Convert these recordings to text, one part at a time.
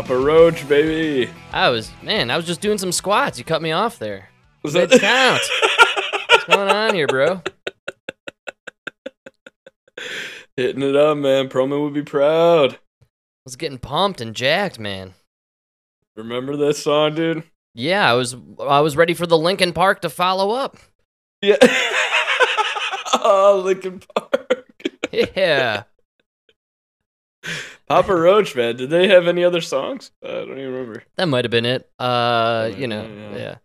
Papa Roach, baby. I was man. I was just doing some squats. You cut me off there. Was that count. What's going on here, bro? hitting it up, man? Proman would be proud. I was getting pumped and jacked, man. Remember that song, dude? Yeah, I was. I was ready for the Linkin Park to follow up. Yeah. oh, Linkin Park. Yeah. Papa Roach, man. Did they have any other songs? I don't even remember. That might have been it. Uh, you know, been it, yeah.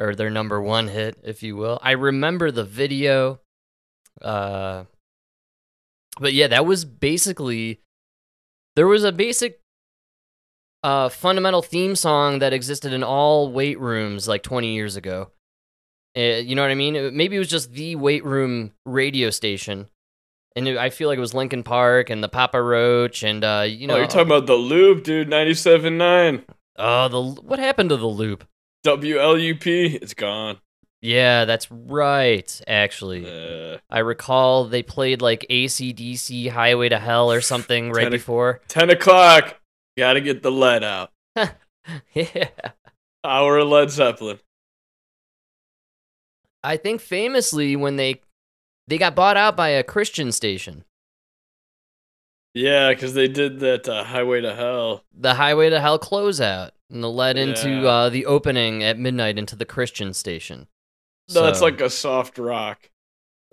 Or their number one hit, if you will. I remember the video. Uh, but yeah, that was basically there was a basic uh fundamental theme song that existed in all weight rooms like 20 years ago. Uh, you know what I mean? It- Maybe it was just the weight room radio station. And it, I feel like it was Linkin Park and the Papa Roach and uh you know oh, you're talking about the loop, dude. 97.9. Oh, the what happened to the loop? WLUP. It's gone. Yeah, that's right. Actually, Uh, I recall they played like ACDC Highway to Hell or something right Kinda- before. 10 o'clock. Gotta get the lead out. yeah. Hour of Led Zeppelin. I think famously when they they got bought out by a Christian station, Yeah, because they did that uh, Highway to Hell. the Highway to Hell closeout, and the led into uh, the opening at midnight into the Christian station. No, So- like a soft rock.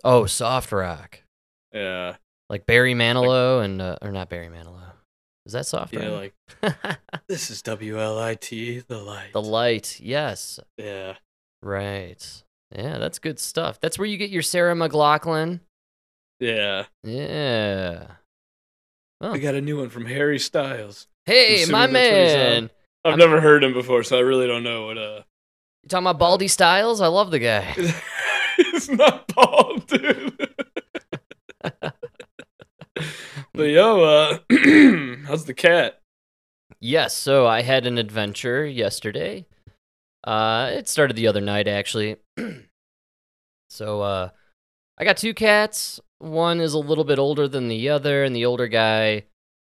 oh, soft rock, Yeah. like Barry Manilow and uh, or not Barry Manilow. Is that soft Yeah, rock? like, this is WLIT, the light. the light, yes. Yeah. Right. Yeah, that's good stuff. That's where you get your Sarah McLachlan. Yeah. Yeah. Oh. We got a new one from Harry Styles. Hey, my that's what he's on. man. I've I'm- never heard him before, so I really don't know what uh You talking about Baldy Styles? I love the guy. It's not Paul, dude. but yo, uh how's the cat? yes, so I had an adventure yesterday. Uh it started the other night actually. so uh I got two cats. One is a little bit older than the other, and the older guy,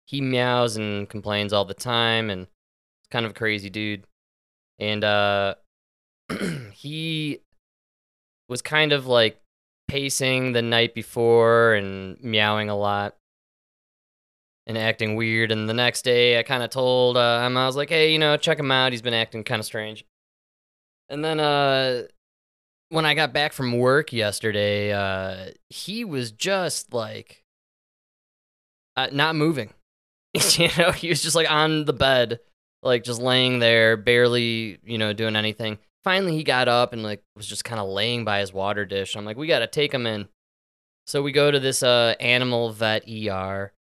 he meows and complains all the time and it's kind of a crazy dude. And uh he was kind of like pacing the night before and meowing a lot and acting weird. And the next day, I kind of told uh, him, I was like, hey, you know, check him out. He's been acting kind of strange. And then uh, when I got back from work yesterday, uh, he was just like uh, not moving. you know, he was just like on the bed, like just laying there, barely, you know, doing anything. Finally, he got up and like was just kind of laying by his water dish. I'm like, we got to take him in. So we go to this uh, animal vet ER,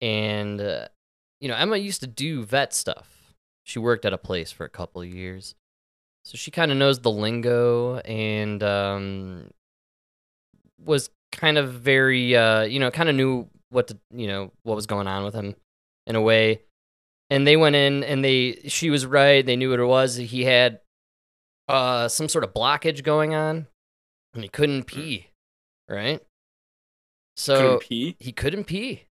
and uh, you know, Emma used to do vet stuff. She worked at a place for a couple of years, so she kind of knows the lingo and um, was kind of very, uh, you know, kind of knew what to, you know, what was going on with him in a way. And they went in, and they, she was right. They knew what it was. He had uh, some sort of blockage going on, and he couldn't pee. Right. So Couldn't pee? he couldn't pee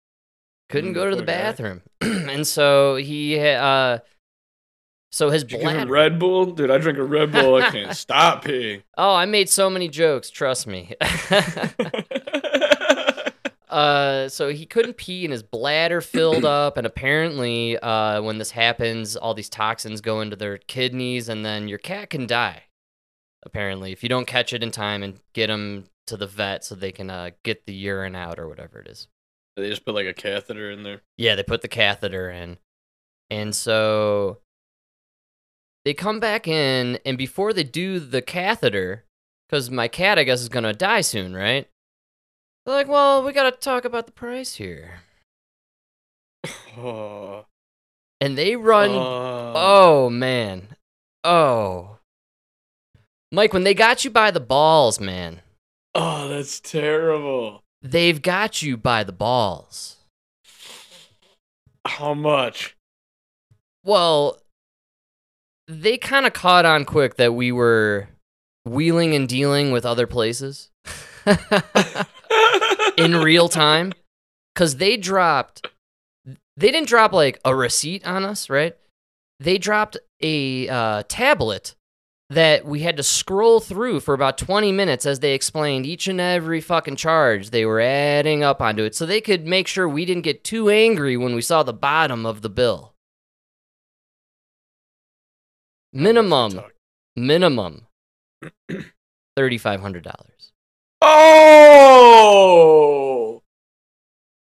couldn't Mm, go to the bathroom and so he uh so his Did you give him bladder Red Bull? Dude, I drink a Red Bull. I can't stop peeing. oh i made so many jokes trust me uh so he couldn't pee and his bladder filled up and apparently uh when this happens all these toxins go into their kidneys and then your cat can die apparently if you don't catch it in time and get them to the vet so they can uh get the urine out or whatever it is they just put like a catheter in there. Yeah, they put the catheter in. And so they come back in, and before they do the catheter, because my cat, I guess, is going to die soon, right? They're like, well, we got to talk about the price here. Oh. And they run. Oh. oh, man. Oh. Mike, when they got you by the balls, man, Oh, that's terrible. they've got you by the balls. How much? Well, they kind of caught on quick that we were wheeling and dealing with other places in real time. because they dropped they didn't drop like a receipt on us right they dropped a uh, tablet that we had to scroll through for about 20 minutes as they explained each and every fucking charge they were adding up onto it so they could make sure we didn't get too angry when we saw the bottom of the bill minimum minimum $3500 Oh!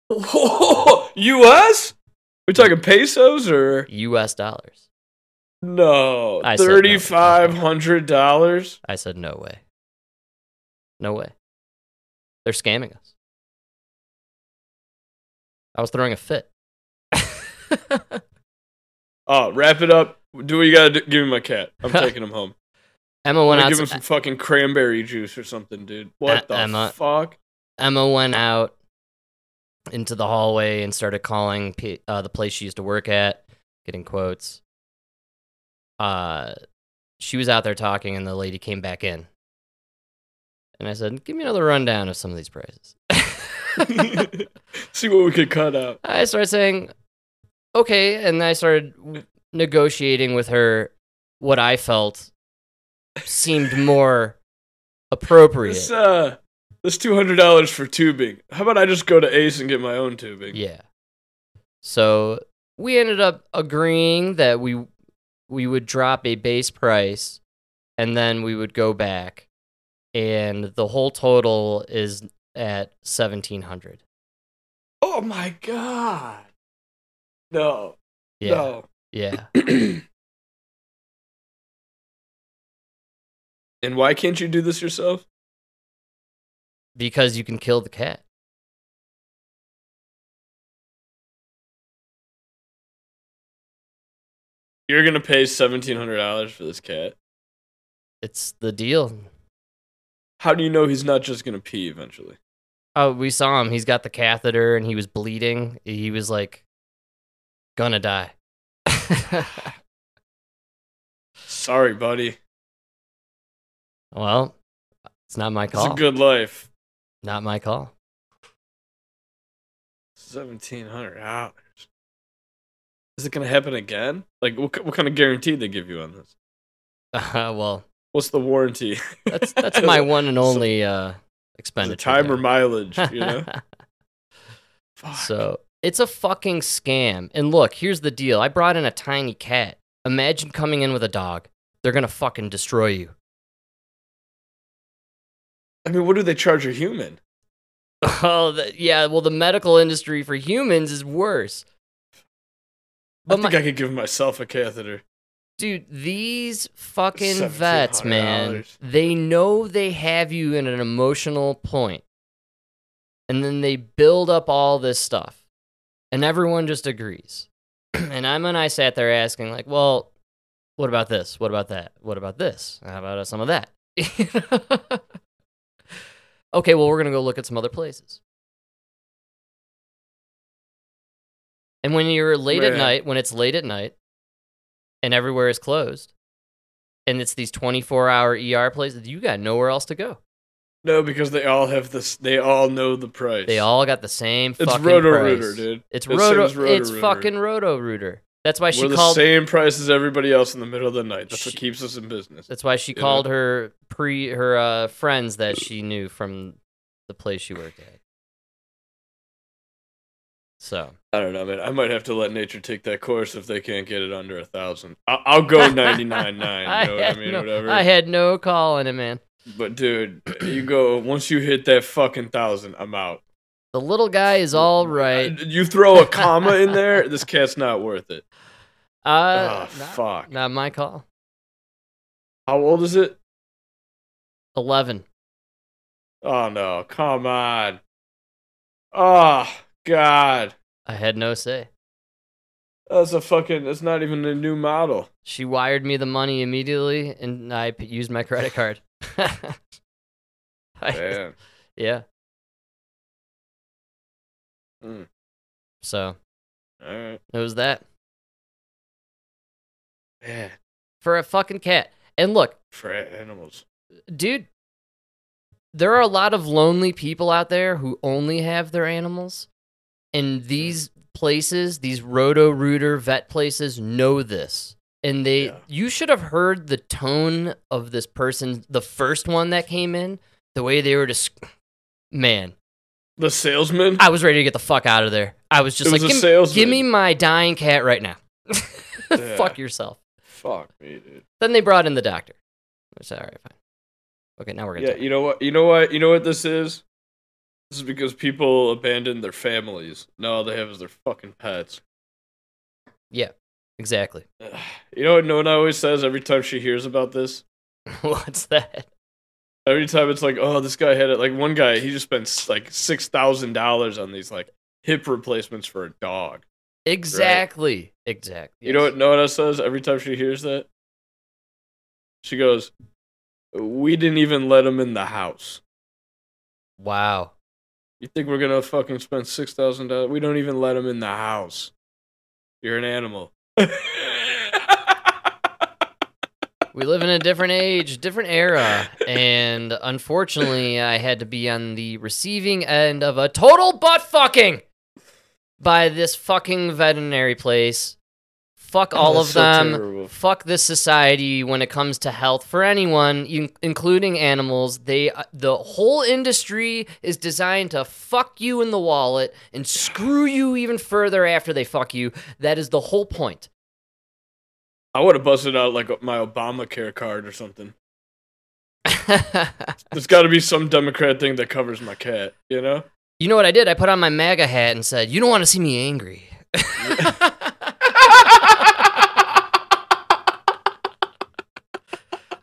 U.S. We talking pesos or us dollars no. Thirty five hundred dollars. I said, no way. No way. They're scamming us. I was throwing a fit. Oh, wrap it up. Do what you gotta do. Give me my cat. I'm taking him home. Emma went out. give him some fucking cranberry juice or something, dude. What Uh, the Emma- fuck? Emma went out into the hallway and started calling P- uh, the place she used to work at, getting quotes. Uh, she was out there talking, and the lady came back in. And I said, "Give me another rundown of some of these prices." See what we could cut out. I started saying, okay. And I started negotiating with her what I felt seemed more appropriate. This uh, this two hundred dollars for tubing. How about I just go to Ace and get my own tubing? Yeah. So we ended up agreeing that we we would drop a base price and then we would go back and the whole total is at 1700. Oh my god. No. Yeah. Yeah. And why can't you do this yourself? Because you can kill the cat. You're gonna pay seventeen hundred dollars for this cat. It's the deal. How do you know he's not just gonna pee eventually? Oh, we saw him. He's got the catheter and he was bleeding. He was like gonna die. Sorry, buddy. well, it's not my call. It's a good life. not my call. Seventeen hundred hours. Is it gonna happen again? Like, what, what kind of guarantee they give you on this? Uh, well, What's the warranty? that's that's my one and So- only uh Is it expenditure. time or mileage? You know. So it's a fucking scam. And look, here's the deal. I brought in a tiny cat. Imagine coming in with a dog. They're gonna fucking destroy you. I mean, what do they charge a human? Oh, the, yeah. Well, the medical industry for humans is worse. But I think my- I could give myself a catheter. Dude, these fucking vets, man, they know they have you in an emotional point. And then they build up all this stuff. And everyone just agrees. and Emma and I sat there asking, like, well, what about this? What about that? What about this? How about uh, some of that? okay, well, we're going to go look at some other places. And when you're late at night, when it's late at night and everywhere is closed, and it's these 24 hour ER places, you got nowhere else to go. No, because they all have this. They all know the price. They all got the same It's fucking Roto price. Rooter, dude. It's It Roto. says it's Roto-Rooter. fucking Roto Rooter. That's why she We're the called. same price as everybody else in the middle of the night. That's what She- keeps us in business. That's why she know? called her pre her uh, friends that she knew from the place she worked at. So I don't know, man. I might have to let nature take that course if they can't get it under a thousand. I'll, I'll go ninety nine nine. You know what I had mean? no, Whatever. I had no call in it, man. But dude, you go once you hit that fucking thousand, I'm out. The little guy is all right. You throw a comma in there, this cat's not worth it. Uh, oh not, fuck. not my call. How old is it? Eleven. Oh no, come on. Oh god. I had no say. That's a fucking that's not even a new model. She wired me the money immediately, and I used my credit card. I- yeah. Mm. So Alright. it was that Yeah. for a fucking cat. And look, For animals. dude, there are a lot of lonely people out there who only have their animals. And these places, these Roto Rooter vet places, know this. And they, Yeah. you should have heard the tone of this person, the first one that came in, the way they were just, man, The salesman. I was ready to get the fuck out of there. I was just It was like, a give, give me my dying cat right now. Yeah. Fuck yourself. Fuck me, dude. Then they brought in the doctor. I said, all right, fine. Okay, now we're gonna. Yeah, talk. you know what? You know what? You know what this is? This is because people abandon their families. Now all they have is their fucking pets. Exactly. You know what Nona always says every time she hears about this? What's that? Every time it's like, oh, this guy had it. Like one guy, he just spent like six thousand dollars on these like hip replacements for a dog. Exactly. Exactly. You know what Nona says every time she hears that? She goes, "We didn't even let him in the house. Wow. You think we're gonna fucking spend six thousand dollars? We don't even let him in the house. You're an animal." We live in a different age, different era, and unfortunately, I had to be on the receiving end of a total butt fucking by this fucking veterinary place. Fuck all That's of so them. terrible. Fuck this society when it comes to health for anyone, in- including animals. They, uh, the whole industry is designed to fuck you in the wallet and screw you even further after they fuck you. That is the whole point. I would have busted out like my Obamacare card or something. There's got to be some Democrat thing that covers my cat. You know? You know what I did? I put on my MAGA hat and said, "You don't want to see me angry."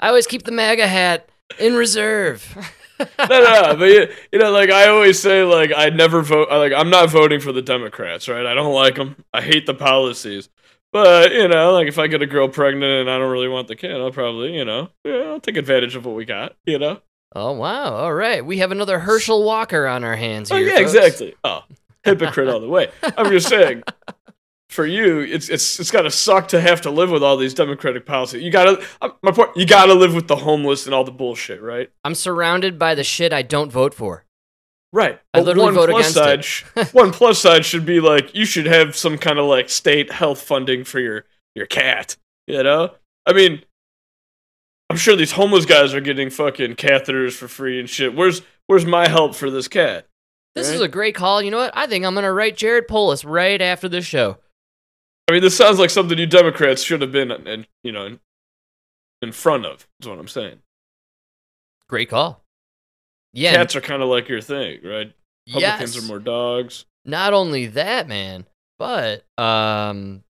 I always keep the MAGA hat in reserve. no, no, no, but you, you know, like I always say, like I never vote. Like I'm not voting for the Democrats, right? I don't like them. I hate the policies. But you know, like if I get a girl pregnant and I don't really want the kid, I'll probably, you know, yeah, I'll take advantage of what we got. You know? oh wow! All right, we have another Herschel Walker on our hands oh, Here, Oh yeah, folks. exactly. Oh, hypocrite all the way. I'm just saying. For you, it's it's it's gotta suck to have to live with all these democratic policies. You gotta, uh, my point. You gotta live with the homeless and all the bullshit, right? I'm surrounded by the shit I don't vote for. Right. I But literally one vote plus against side, it. one plus side should be like you should have some kind of like state health funding for your your cat. You know, I mean, I'm sure these homeless guys are getting fucking catheters for free and shit. Where's where's my help for this cat? This Right? is a great call. You know what? I think I'm gonna write Jared Polis right after this show. I mean, this sounds like something you Democrats should have been, in, you know, in, in front of. Is what I'm saying. Great call. Yeah. Cats are kind of like your thing, right? Republicans yes. are more dogs. Not only that, man, but um,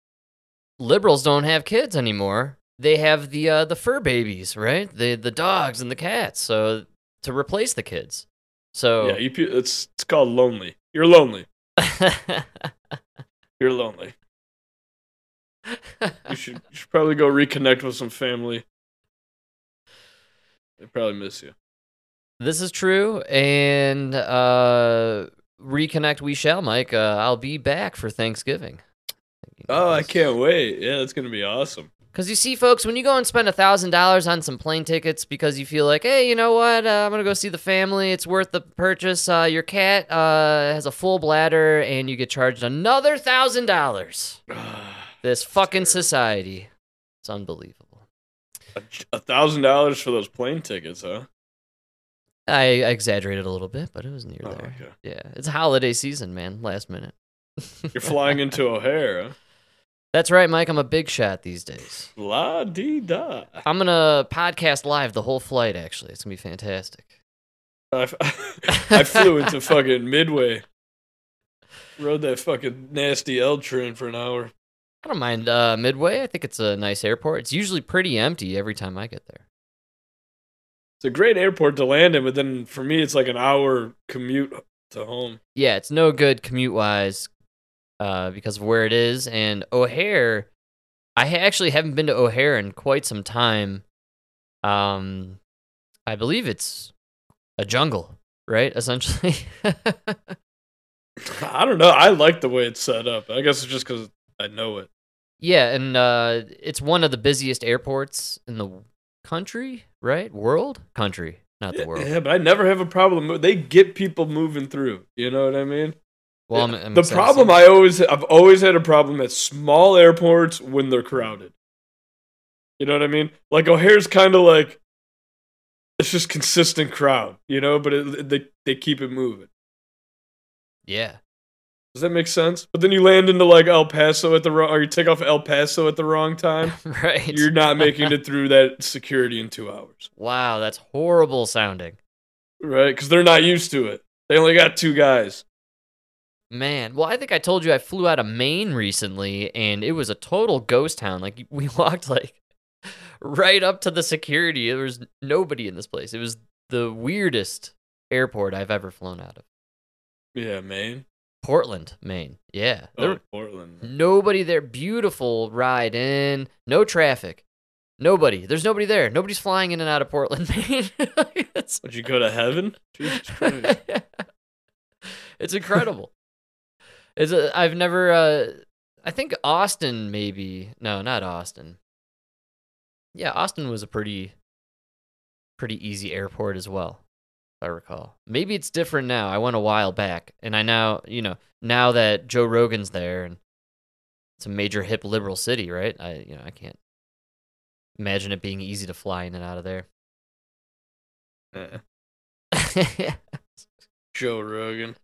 liberals don't have kids anymore. They have the uh, the fur babies, right? The the dogs and the cats. So to replace the kids. So Yeah, you, it's it's called lonely. You're lonely. You're lonely. You should you should probably go reconnect with some family. They probably miss you. this is true, and uh, reconnect we shall, Mike. Uh, I'll be back for Thanksgiving. Oh, I can't wait. Yeah, that's gonna be awesome. Because you see, folks, when you go and spend a thousand dollars on some plane tickets because you feel like, hey, you know what, uh, I'm gonna go see the family. It's worth the purchase. Uh, your cat uh, has a full bladder, and you get charged another thousand dollars. This fucking society. It's unbelievable. A- thousand dollars for those plane tickets, huh? I, I exaggerated a little bit, but it was near Oh, there. okay. Yeah, it's holiday season, man. Last minute. You're flying into O'Hare, huh? That's right, Mike. I'm a big shot these days. La di da. I'm gonna podcast live the whole flight. Actually, it's gonna be fantastic. I, I flew into fucking Midway. Rode that fucking nasty L train for an hour. I don't mind uh, Midway. I think it's a nice airport. It's usually pretty empty every time I get there. It's a great airport to land in, but then for me, it's like an hour commute to home. Yeah, it's no good commute wise uh, because of where it is. And O'Hare, I actually haven't been to O'Hare in quite some time. Um, I believe it's a jungle, right? Essentially. I don't know. I like the way it's set up. I guess it's just because I know it. yeah, and uh, it's one of the busiest airports in the country, right? World? Country, not the world. Yeah, but I never have a problem. They get people moving through. You know what I mean? Well, I'm, I'm the problem. I always I've always had a problem at small airports when they're crowded. You know what I mean? Like O'Hare's kind of like it's just consistent crowd, you know, but it, they they keep it moving. yeah, Does that make sense? But then you land into like El Paso at the wrong, or you take off El Paso at the wrong time. right. You're not making it through that security in two hours, wow, that's horrible sounding. right? Because they're not used to it. They only got two guys. Man, well, I think I told you I flew out of Maine recently, and it was a total ghost town. Like we walked like right up to the security. There was nobody in this place. It was the weirdest airport I've ever flown out of. Yeah, Maine. Portland, Maine. Yeah, Oh, Portland. nobody there. Beautiful ride in, no traffic, nobody. There's nobody there. Nobody's flying in and out of Portland, Maine. Would you go to heaven? It's incredible. It's a, I've never. Uh, I think Austin maybe. No, not Austin. Yeah, Austin was a pretty, pretty easy airport as well. I recall. Maybe it's different now. I went a while back, and I now you know now that Joe Rogan's there and it's a major hip liberal city, right? I you know I can't imagine it being easy to fly in and out of there. Eh, Joe Rogan.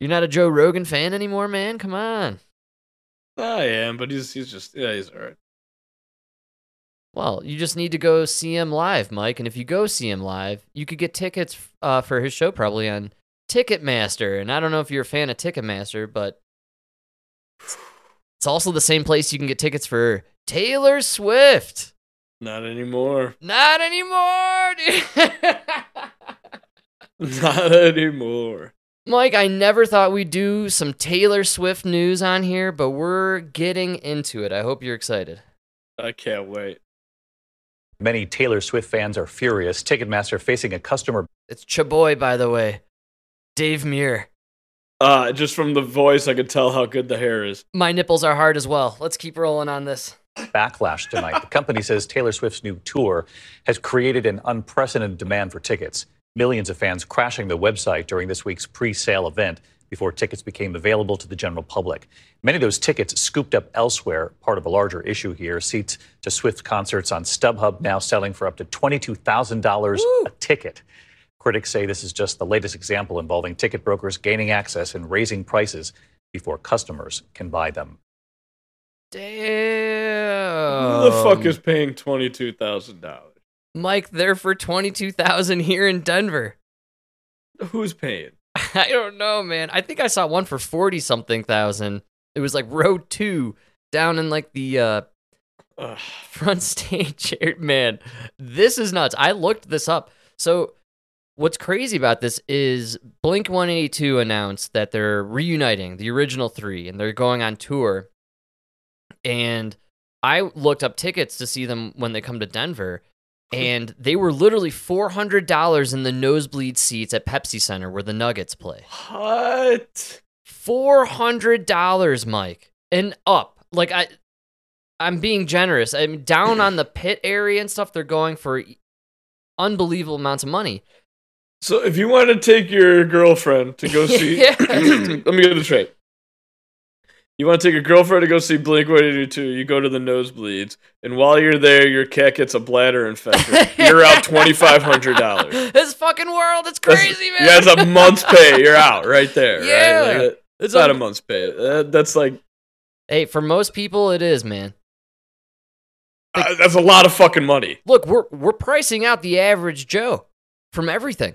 You're not a Joe Rogan fan anymore, man? Come on. I am, but he's he's just yeah, he's alright. Well, you just need to go see him live, Mike. And if you go see him live, you could get tickets uh, for his show probably on Ticketmaster. And I don't know if you're a fan of Ticketmaster, but it's also the same place you can get tickets for Taylor Swift. Not anymore. Not anymore, dude. Not anymore. Mike, I never thought we'd do some Taylor Swift news on here, but we're getting into it. I hope you're excited. I can't wait. Many Taylor Swift fans are furious. Ticketmaster facing a customer It's Chaboy, by the way. Dave Muir. Uh just from the voice I could tell how good the hair is. My nipples are hard as well. Let's keep rolling on this. backlash tonight. the company says Taylor Swift's new tour has created an unprecedented demand for tickets. Millions of fans crashing the website during this week's pre sale event before tickets became available to the general public. Many of those tickets scooped up elsewhere, part of a larger issue here. Seats to Swift concerts on StubHub now selling for up to $22,000 a ticket. Critics say this is just the latest example involving ticket brokers gaining access and raising prices before customers can buy them. Damn. Who the fuck is paying twenty two thousand dollars? Mike there for 22,000 here in Denver? Who's paying? I don't know, man. I think I saw one for 40 something thousand. It was like row 2 down in like the uh Ugh. front stage. Man, this is nuts. I looked this up. So, what's crazy about this is Blink 182 announced that they're reuniting the original three and they're going on tour. And I looked up tickets to see them when they come to Denver. And they were literally $400 in the nosebleed seats at Pepsi Center where the Nuggets play. What? Four hundred dollars, Mike, and up. Like I, I'm being generous. I'm down on the pit area and stuff. They're going for unbelievable amounts of money. So if you want to take your girlfriend to go see let me get this straight. You want to take your girlfriend to go see Blink 182, you go to the nosebleeds, and while you're there, your cat gets a bladder infection. You're out $2,500. This fucking world, it's crazy, man. Yeah, it's a month's pay. You're out right there. Yeah. Right? Like, It's not a- a month's pay. That, that's like, Hey, for most people, it is, man. uh, that's a lot of fucking money. Look, we're we're pricing out the average Joe from everything.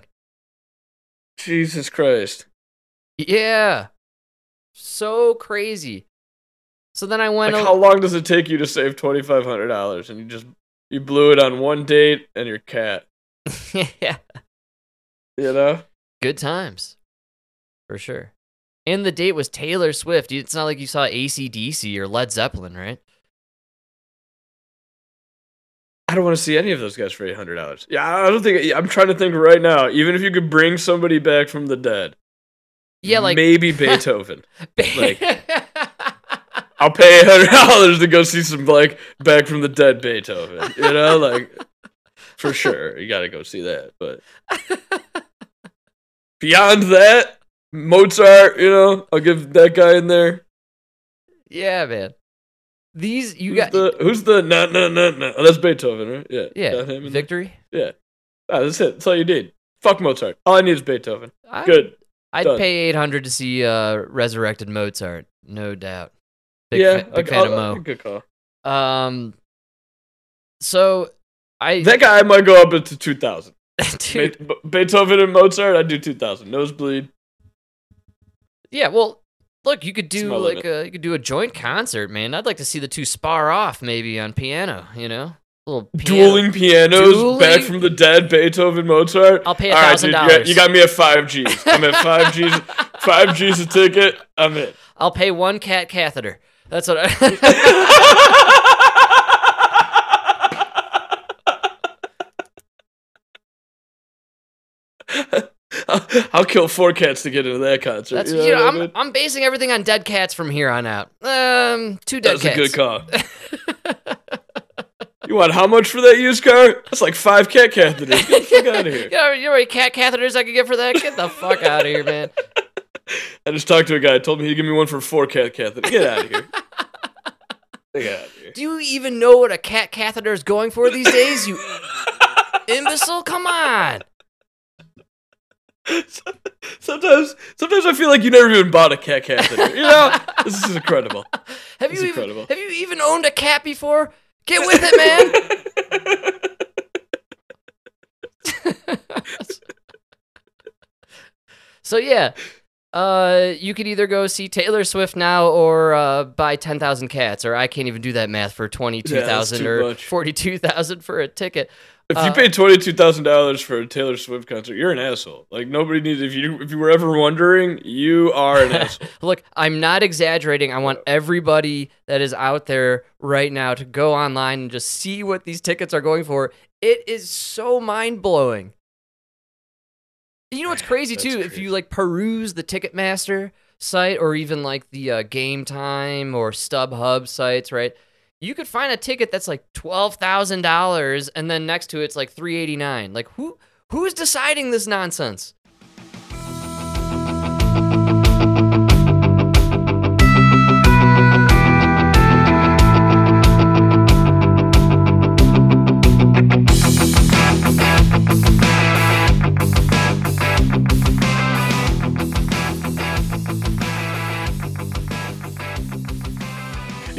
Jesus Christ. Yeah, so crazy. So then I went. Like, how long does it take you to save $2,500? And you just, you blew it on one date and your cat, yeah, you know? good times, for sure. And the date was Taylor Swift. It's not like you saw ACDC or Led Zeppelin, right? I don't want to see any of those guys for eight hundred dollars. Yeah, I don't think. I'm trying to think right now. Even if you could bring somebody back from the dead, Yeah, like maybe Beethoven. like I'll pay a hundred dollars to go see some like back from the dead Beethoven. You know, like for sure, you got to go see that. But beyond that, Mozart, you know, I'll give that guy in there. Yeah, man. These you who's got the who's the no no no no? That's Beethoven, right? Yeah, yeah got him in there. victory. Yeah, ah, that's it. That's all you need. Fuck Mozart. All I need is Beethoven. I- Good. I'd Done. pay eight hundred to see uh resurrected Mozart, no doubt. Big yeah, fa- big I- fan I'll- of Mo. Good call. Um, so I That guy might go up into two thousand. Beethoven and Mozart, I'd do two thousand. Nosebleed. yeah. Well, look, you could do Smelling like a you could do a joint concert, man. I'd like to see the two spar off maybe on piano. You know, little piano. Dueling pianos, Dueling- back from the dead, Beethoven, Mozart. I'll pay a thousand dude, you got- dollars. You got me at five G's. I'm at five G's. Five G's a ticket. I'm in. I'll pay one cat catheter. That's what I. I'll kill four cats to get into that concert. That's you know, you know, what I I'm mean? I'm basing everything on dead cats from here on out. Um, two dead That's a good call. You want how much for that used car? That's like five cat catheters. Get the fuck out of here. You know, you know how many cat catheters I could get for that? Get the fuck out of here, man. I just talked to a guy. Told me he'd give me one for four cat catheters. Get out of here. Get out of here. Do you even know what a cat catheter is going for these days? You imbecile! Come on. Sometimes, sometimes I feel like you never even bought a cat catheter. You know, this is incredible. Have It's you even incredible. have you even owned a cat before? Get with it, man. So yeah, uh, you could either go see Taylor Swift now or uh, buy ten thousand cats, or I can't even do that math for twenty two thousand or forty two thousand for a ticket. If you Uh, paid twenty two thousand dollars for a Taylor Swift concert, you're an asshole. Like nobody needs. If you if you were ever wondering, you are an asshole. Look, I'm not exaggerating. I want everybody that is out there right now to go online and just see what these tickets are going for. It is so mind blowing. You know what's crazy too? If you like peruse the Ticketmaster site or even like the uh, Game Time or StubHub sites, right? You could find a ticket that's like twelve thousand dollars, and then next to it's like three eighty nine. Like who who's deciding this nonsense?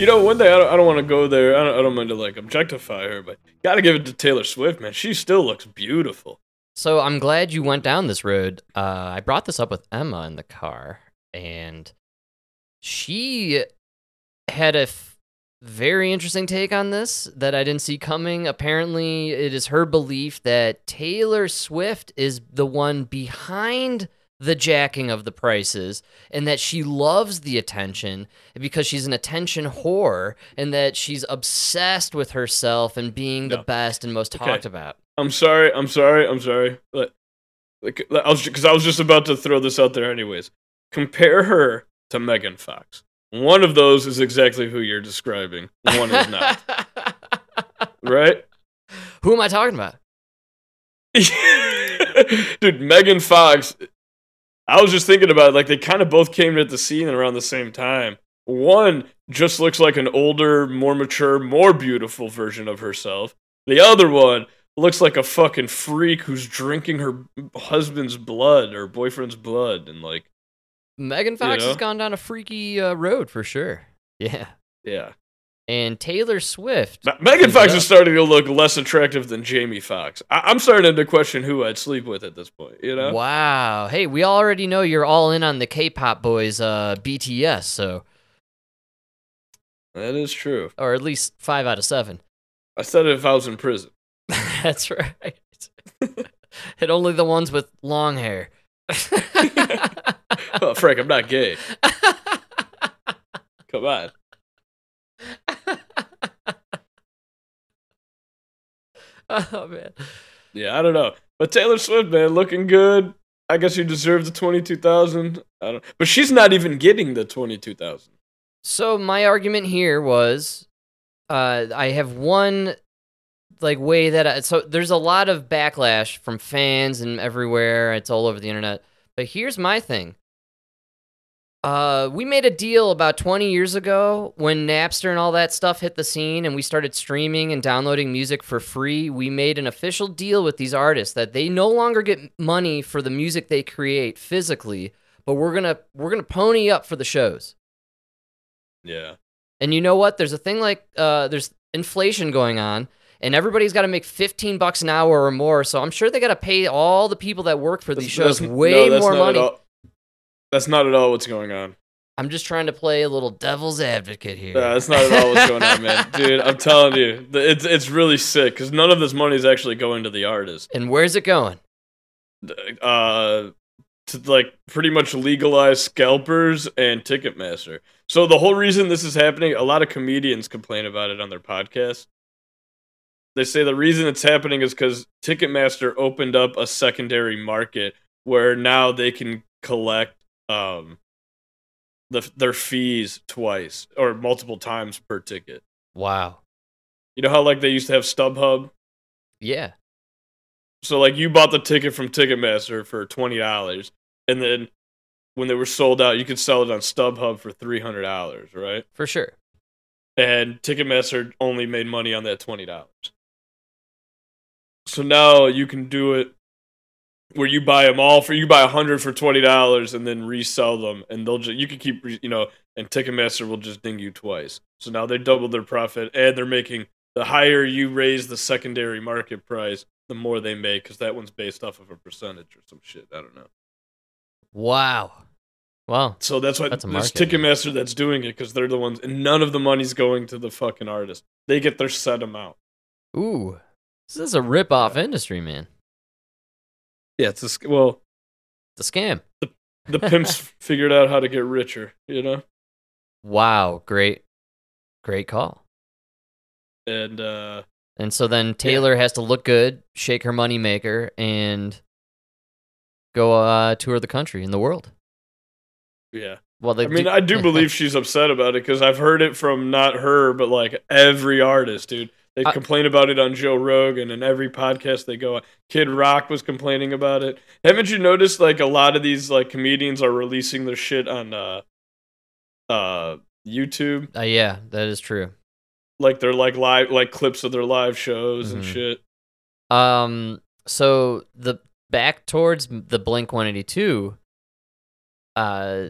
You know, one thing I don't, I don't want to go there. I don't, I don't mean to like objectify her, but gotta give it to Taylor Swift, man. She still looks beautiful. So I'm glad you went down this road. Uh, I brought this up with Emma in the car, and she had a f- very interesting take on this that I didn't see coming. Apparently, it is her belief that Taylor Swift is the one behind the jacking of the prices and that she loves the attention because she's an attention whore and that she's obsessed with herself and being the best and most Okay. talked about. I'm sorry. I'm sorry. I'm sorry. But like, I was because I was just about to throw this out there, anyways. Compare her to Megan Fox. One of those is exactly who you're describing. One is not. right? Who am I talking about? Dude, Megan Fox. I was just thinking about it, like they kind of both came at the scene around the same time. One just looks like an older, more mature, more beautiful version of herself. The other one looks like a fucking freak who's drinking her husband's blood or boyfriend's blood and like Megan Fox know? has gone down a freaky uh, road for sure. Yeah. yeah. And Taylor Swift. Me- Megan Fox is starting to look less attractive than Jamie Foxx. I- I'm starting to question who I'd sleep with at this point. You know? Wow. Hey, we already know you're all in on the K-pop boys uh BTS, so That is true. or at least 5 out of 7. I said it if I was in prison. That's right. and only the ones with long hair. oh, Frank, I'm not gay. Come on. oh man. Yeah, I don't know. But Taylor Swift, man, looking good. I guess you deserve the 22,000. I don't But she's not even getting the 22,000. So my argument here was, uh, I have one like way that I, so there's a lot of backlash from fans and everywhere. It's all over the internet. But here's my thing: Uh, we made a deal about 20 years ago when Napster and all that stuff hit the scene and we started streaming and downloading music for free. We made an official deal with these artists that they no longer get money for the music they create physically, but we're going to we're going to pony up for the shows. Yeah. And you know what? There's a thing like uh there's inflation going on and everybody's got to make 15 bucks an hour or more, so I'm sure they got to pay all the people that work for these shows That's- way no, that's more money. That's not at all what's going on. I'm just trying to play a little devil's advocate here. Yeah, that's not at all what's going on, man. Dude, I'm telling you, it's it's really sick because none of this money is actually going to the artist. and where's it going? Uh, to like pretty much legalize scalpers and Ticketmaster. So the whole reason this is happening, a lot of comedians complain about it on their podcast. They say the reason it's happening is because Ticketmaster opened up a secondary market where now they can collect um the, their fees twice or multiple times per ticket. Wow. You know how like they used to have StubHub? Yeah. So like you bought the ticket from Ticketmaster for twenty dollars, and then when they were sold out, you could sell it on StubHub for three hundred dollars, right? For sure. And Ticketmaster only made money on that twenty dollars. So now you can do it where you buy them all for you buy a hundred for twenty dollars and then resell them, and they'll just you can keep you know, and Ticketmaster will just ding you twice. So now they doubled their profit, and they're making the higher you raise the secondary market price, the more they make because that one's based off of a percentage or some shit. I don't know. Wow. Wow. So that's why That's there's. Ticketmaster that's doing it because they're the ones, and none of the money's going to the fucking artist. They get their set amount. ooh. This is a rip off industry, man. Yeah, it's a, sc- well, It's a scam. the pimps figured out how to get richer, you know, Wow. Great. Great call. and uh, And so then Taylor has to look good, shake her money maker, and go uh, tour the country and the world. yeah. Well, they I mean, I do believe she's upset about it because I've heard it from not her, but like every artist, dude. They I- complain about it on Joe Rogan and every podcast they go on. Kid Rock was complaining about it. Haven't you noticed like a lot of these like comedians are releasing their shit on uh uh YouTube? Uh, yeah, that is true. Like they're like live like clips of their live shows and Mhm. shit. Um, so the back towards the Blink 182, uh,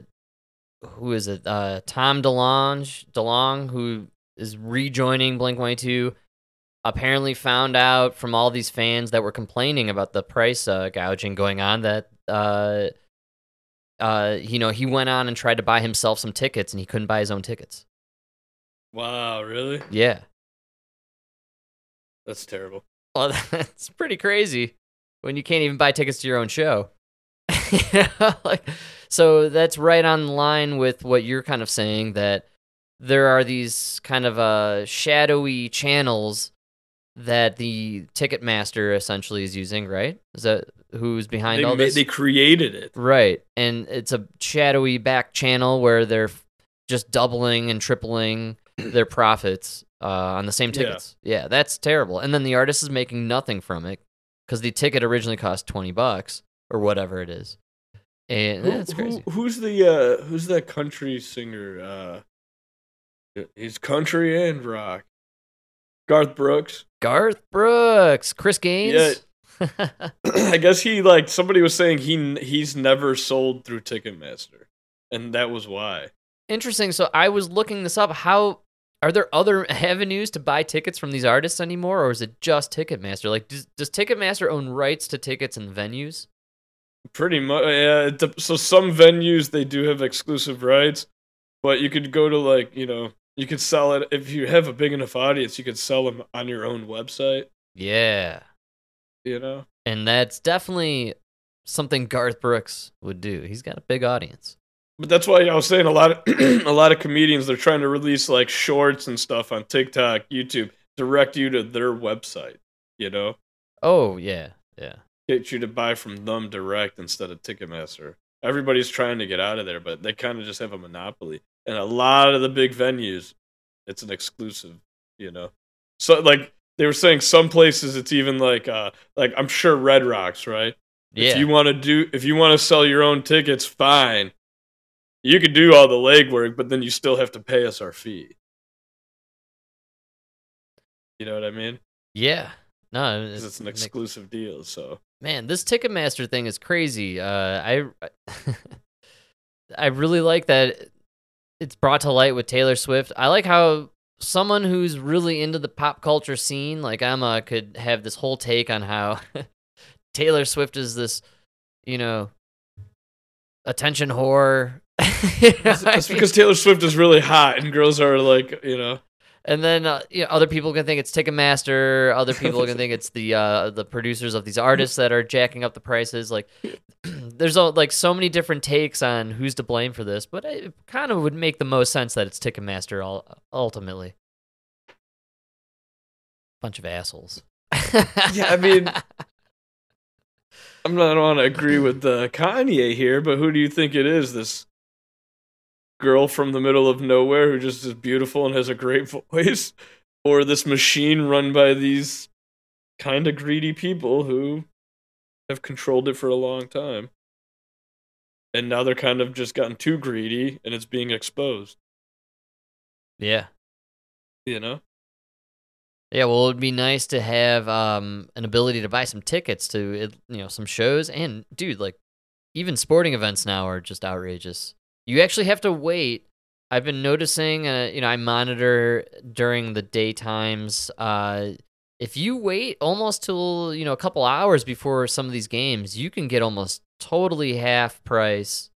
who is it? Uh, Tom DeLonge, DeLong, who is rejoining Blink 182, apparently found out from all these fans that were complaining about the price uh, gouging going on that uh, uh, you know, he went on and tried to buy himself some tickets and he couldn't buy his own tickets. Wow, really? Yeah. That's terrible. Well, that's pretty crazy when you can't even buy tickets to your own show. You know, like, so that's right on line with what you're kind of saying that there are these kind of uh, shadowy channels that the Ticketmaster essentially is using, right? Is that who's behind They, all this? they created it. Right. And it's a shadowy back channel where they're just doubling and tripling their profits uh, on the same Yeah. tickets. Yeah. that's terrible. And then the artist is making nothing from it because the ticket originally cost 20 bucks or whatever it is. And Who- that's crazy. who- who's the uh who's that country singer? Uh he's country and rock. Garth Brooks. Garth Brooks, Chris Gaines. I guess he like somebody was saying he he's never sold through Ticketmaster, and that was why. Interesting. So I was looking this up. How are there other avenues to buy tickets from these artists anymore, or is it just Ticketmaster? Like, does, does Ticketmaster own rights to tickets and venues? Pretty much, yeah. So some venues they do have exclusive rights, but you could go to like you know you could sell it if you have a big enough audience. You could sell them on your own website. Yeah, You know. and that's definitely something Garth Brooks would do. He's got a big audience. But that's why I was saying a lot of a lot of comedians they're trying to release like shorts and stuff on TikTok, YouTube, direct you to their website, you know? Oh yeah, yeah. Get you to buy from them direct instead of Ticketmaster. Everybody's trying to get out of there, but they kind of just have a monopoly. And a lot of the big venues, it's an exclusive, you know. So like they were saying some places it's even like uh like I'm sure Red Rocks, right? Yeah. If you want to do if you want to sell your own tickets, fine. You could do all the legwork, but then you still have to pay us our fee. You know what I mean? Yeah. No, Because it's an makes- exclusive deal. So Man, this Ticketmaster thing is crazy. Uh, I I really like that it's brought to light with Taylor Swift. I like how someone who's really into the pop culture scene, like Emma, could have this whole take on how Taylor Swift is this, you know, attention whore. You know that's, that's because Taylor Swift is really hot, and girls are like, you know, And then uh, you know, other people can think it's Ticketmaster. Other people can think it's the uh, the producers of these artists that are jacking up the prices. Like, there's all, like so many different takes on who's to blame for this, but it kind of would make the most sense that it's Ticketmaster all, ultimately. Bunch of assholes. Yeah, I mean- I'm not, want to agree with uh, Kanye here, but who do you think it is? This girl from the middle of nowhere who just is beautiful and has a great voice, or this machine run by these kind of greedy people who have controlled it for a long time, and now they're kind of just gotten too greedy and it's being exposed. yeah. You know? Yeah, well, it'd be nice to have um, an ability to buy some tickets to you know some shows, and dude, like even sporting events now are just outrageous. You actually have to wait. I've been noticing, uh, you know, I monitor during the daytimes. Uh, if you wait almost till you know a couple hours before some of these games, you can get almost totally half price.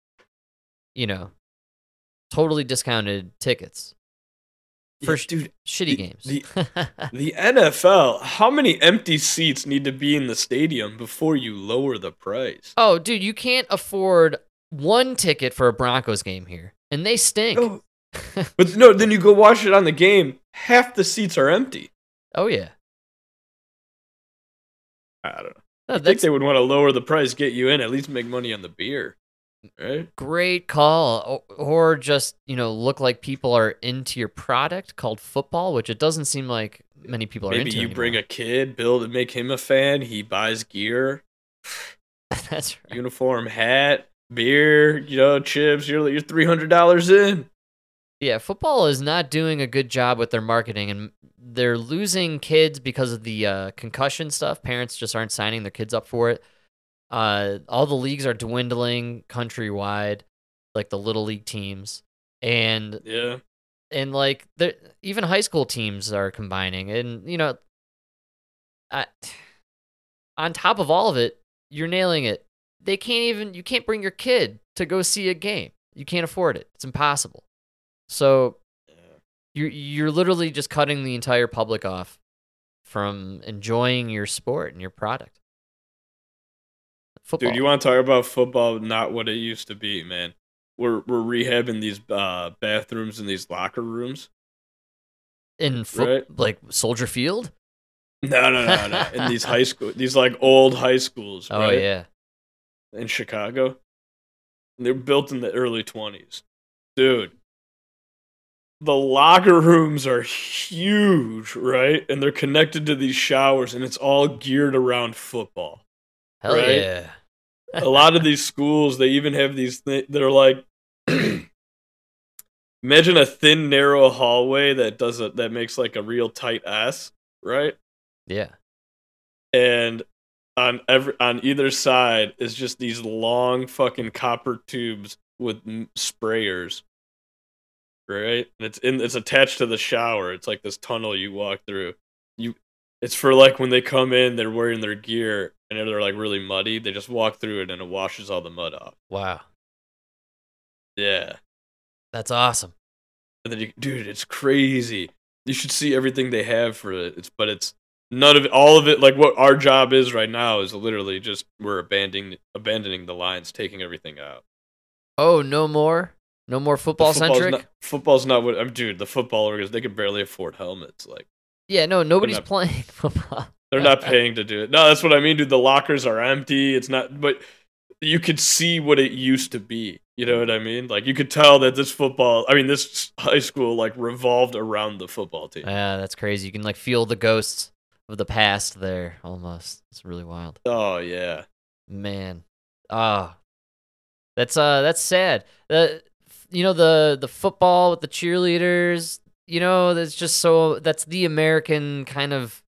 You know, totally discounted tickets for Yeah, dude, shitty the- games. the- The NFL, how many empty seats need to be in the stadium before you lower the price? Oh, dude, you can't afford one ticket for a Broncos game here, and they stink. No, but no, then you go watch it on the game. Half the seats are empty. oh yeah, I don't know. I think they would want to lower the price, get you in, at least make money on the beer, right? great call. Or, or just you know look like people are into your product called football, which it doesn't seem like many people are Maybe into. you bring a kid, build and make him a fan. He buys gear, that's right. uniform, hat, beer, you know, chips. You're you're three hundred dollars in. Yeah, football is not doing a good job with their marketing, and they're losing kids because of the uh, concussion stuff. Parents just aren't signing their kids up for it. Uh, all the leagues are dwindling countrywide, like the little league teams, and Yeah, and like even high school teams are combining, and you know, I, on top of all of it, you're nailing it. They can't even you can't bring your kid to go see a game. You can't afford it. It's impossible. So you're you're literally just cutting the entire public off from enjoying your sport and your product. Football. dude, you want to talk about football? Not what it used to be, man. We're we're rehabbing these uh, bathrooms and these locker rooms. in foot right? like Soldier Field? No, no, no, no. In these high school, these like old high schools. Oh right? yeah. in Chicago. And they're built in the early 20s. Dude, the locker rooms are huge, right? And they're connected to these showers, and it's all geared around football. Hell Right? yeah. A lot of these schools, they even have these that are like. Imagine a thin, narrow hallway that does a, that makes like a real tight S, right? Yeah. and on every on either side is just these long fucking copper tubes with m- sprayers right? And it's in it's attached to the shower. It's like this tunnel you walk through. You it's for like when they come in they're wearing their gear and they're like really muddy. They just walk through it and it washes all the mud off. Wow. yeah. That's awesome. and then you dude it's crazy. You should see everything they have for it. It's but it's none of it all of it like what our job is right now is literally just we're abandoning abandoning the lines taking everything out. Oh, no more? No more football football's centric? not, football's not what I'm dude the football organizers they can barely afford helmets like yeah, no, nobody's not- playing football. they're not paying to do it no that's what i mean dude the lockers are empty it's not but you could see what it used to be you know what i mean like you could tell that this football i mean this high school like revolved around the football team Yeah, that's crazy. You can like feel the ghosts of the past there almost. It's really wild. oh yeah Man. Ah. that's uh that's sad. The you know the the football with the cheerleaders. You know, that's just so that's the American kind of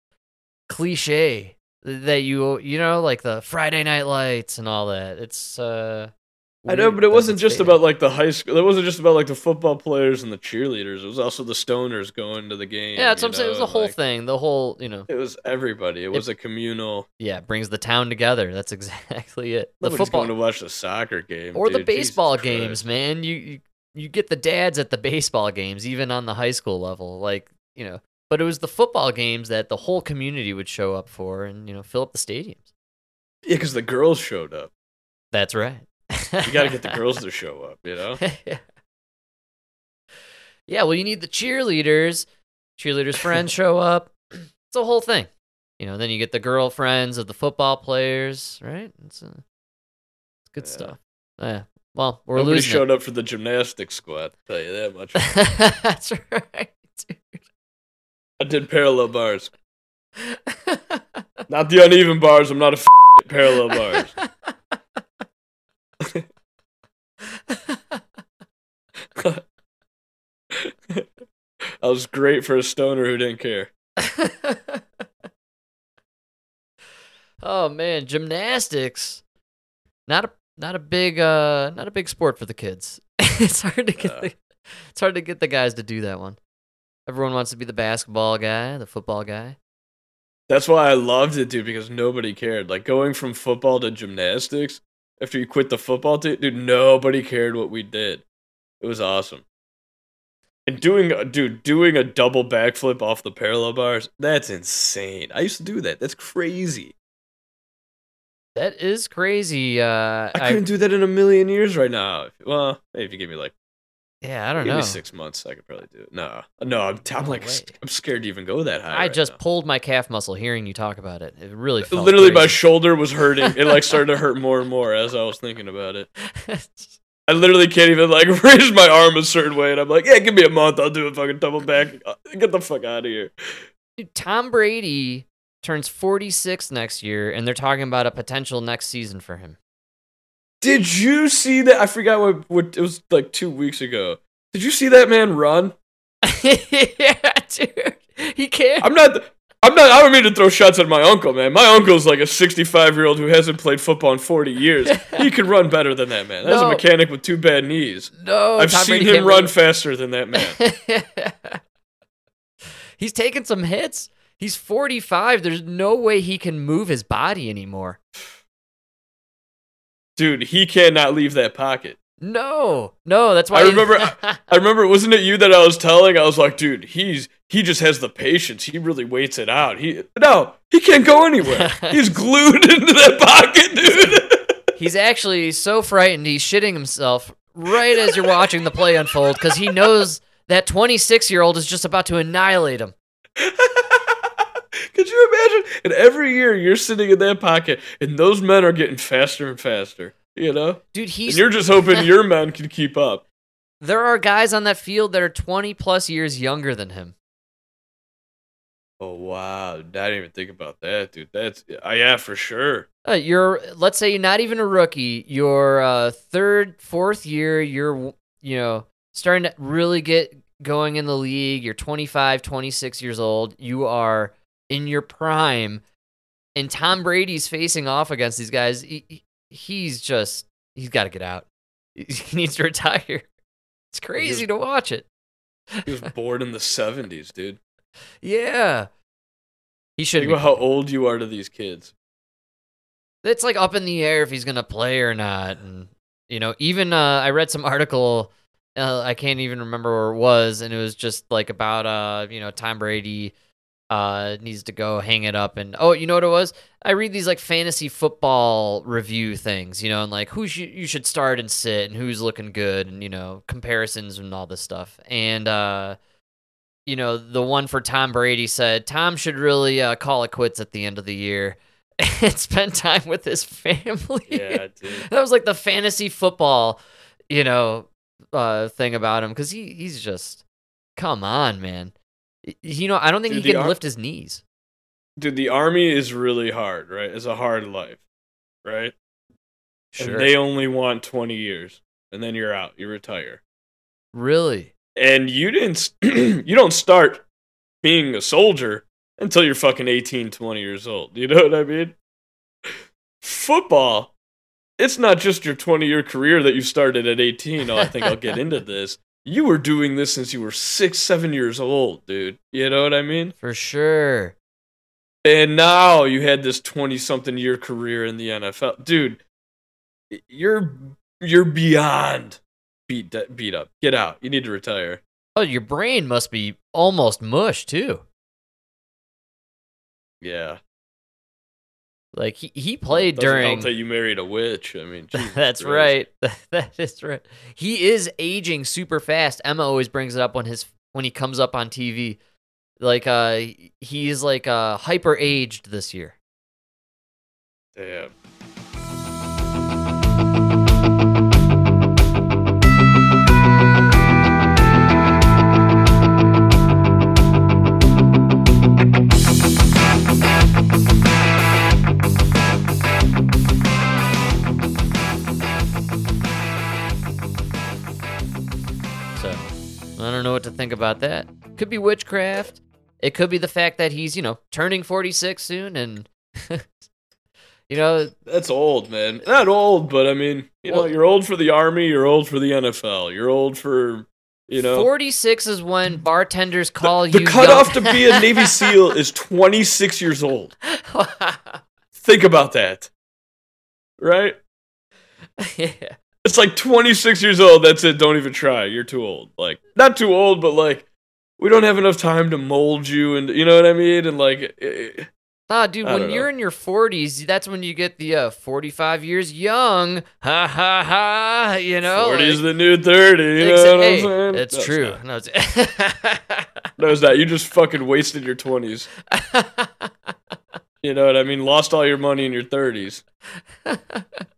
cliche that you you know like the Friday Night Lights and all that. It's uh I know, but it wasn't just about like the high school. It wasn't just about like the football players and the cheerleaders. It was also the stoners going to the game. Yeah, that's what I'm saying. It was the whole like, thing. The whole, you know, It was everybody. It was a communal. yeah, brings the town together. That's exactly it. The Nobody's football going to watch the soccer game or the dude, Jesus baseball Christ. games, man. You, you you get the dads at the baseball games, even on the high school level, like you know. But it was the football games that the whole community would show up for, and you know, fill up the stadiums. Yeah, because the girls showed up. That's right. You got to get the girls to show up. You know. yeah. Yeah, well, you need the cheerleaders. Cheerleaders' friends show up. It's a whole thing. You know, then you get the girlfriends of the football players, right? It's, uh, it's good Yeah. stuff. Yeah. Well, we're Nobody losing. showed up for the gymnastics squad. I'll tell you that much. That's right. dude. I did parallel bars, not the uneven bars. I'm not a f- parallel bars. I was great for a stoner who didn't care. oh man, gymnastics. Not a not a big uh not a big sport for the kids. it's hard to get Uh. the, it's hard to get the guys to do that one. Everyone wants to be the basketball guy, the football guy. That's why I loved it, dude, because nobody cared. Like going from football to gymnastics after you quit the football team, dude, nobody cared what we did. It was awesome. And doing, dude, doing a double backflip off the parallel bars, that's insane. I used to do that. That's crazy. That is crazy. Uh I I, couldn't do that in a million years right now. Well, if you give me like, yeah, I don't know. six months, I could probably do it. No, no, I'm, I'm No like, way. I'm scared to even go that high. I right just now. pulled my calf muscle hearing you talk about it. It really felt literally my shoulder was hurting. It like started to hurt more and more as I was thinking about it. I literally can't even like raise my arm a certain way, and I'm like, yeah, give me a month, I'll do a fucking double back. Uh, Get the fuck out of here. Dude, Tom Brady turns 46 next year, and they're talking about a potential next season for him. Did you see that? I forgot what what it was like two weeks ago. Did you see that man run? yeah, dude. He can't. I'm not. I'm not. I don't mean to throw shots at my uncle, man. My uncle's like a 65 year old who hasn't played football in 40 years. He can run better than that man. That's No. a mechanic with two bad knees. no, I've Tom seen Brady him run faster than that man. He's taking some hits. He's 45. There's no way he can move his body anymore. Dude, he cannot leave that pocket. No, no, that's why. I remember- I remember, wasn't it you that I was telling? I was like, dude, he's he just has the patience. He really waits it out. He no, he can't go anywhere. He's glued into that pocket, dude. he's actually so frightened he's shitting himself right as you're watching the play unfold because he knows that 26 year old is just about to annihilate him. Could you imagine? And every year you're sitting in that pocket, and those men are getting faster and faster. You know, Dude, and he's you're just hoping your men can keep up. there are guys on that field that are 20 plus years younger than him. Oh wow, I didn't even think about that, dude. That's uh, yeah, for sure. Uh, you're let's say you're not even a rookie. Your uh, third, fourth year, you're you know starting to really get going in the league. You're 25, 26 years old. You are in your prime, and Tom Brady's facing off against these guys. He, he- he's just he's got to get out. He needs to retire. It's crazy to watch it. He was born in the '70s, dude. Yeah, he should. Think be about how old you are to these kids. it's like up in the air if he's gonna play or not and you know even uh, i read some article uh, i can't even remember where it was and it was just like about uh you know tom brady uh needs to go hang it up and oh you know what it was i read these like fantasy football review things you know and like who should you should start and sit and who's looking good and you know comparisons and all this stuff and uh you know the one for tom brady said tom should really uh, call it quits at the end of the year and spend time with his family. Yeah, dude. that was like the fantasy football, you know, uh, thing about him because he he's just, come on, man. You know, I don't think Dude, he can ar- lift his knees. Dude, the army is really hard, right? It's a hard life, right? Sure. And they only want 20 years, and then you're out. You retire. Really? and you didn't you don't start being a soldier until you're fucking 18 20 years old you know what i mean football it's not just your 20 year career that you started at 18 oh i think i'll get into this you were doing this since you were six seven years old dude. You know what i mean? For sure. and now you had this 20 something year career in the nfl dude you're you're beyond beat beat up. Get out. You need to retire. Oh, your brain must be almost mush too. yeah Like he, he played during that you married a witch. I mean, Jesus That's Christ. right. that is right. He is aging super fast. Emma always brings it up when his when he comes up on TV. Like uh he's like uh hyper aged this year. Damn. What to think about that. Could be witchcraft. It could be the fact that he's, you know, turning 46 soon and you know, That's old, man. Not old, but I mean, you know, you're old for the army. You're old for the NFL. You're old for, you know, 46 is when bartenders call the you the cutoff young- to be a Navy SEAL is 26 years old. Think about that, right? yeah. It's like 26 years old. That's it. Don't even try. You're too old. Like, not too old, but like, we don't have enough time to mold you, and you know what I mean. And like, eh, Nah, dude, when know. you're in your 40s, that's when you get the uh, 45 years young. Ha ha ha. You know? 40 is like- the new 30. You know what I'm saying? It's No, true. not. No, it's No, it's not. You just fucking wasted your 20s. You know what I mean? Lost all your money in your 30s.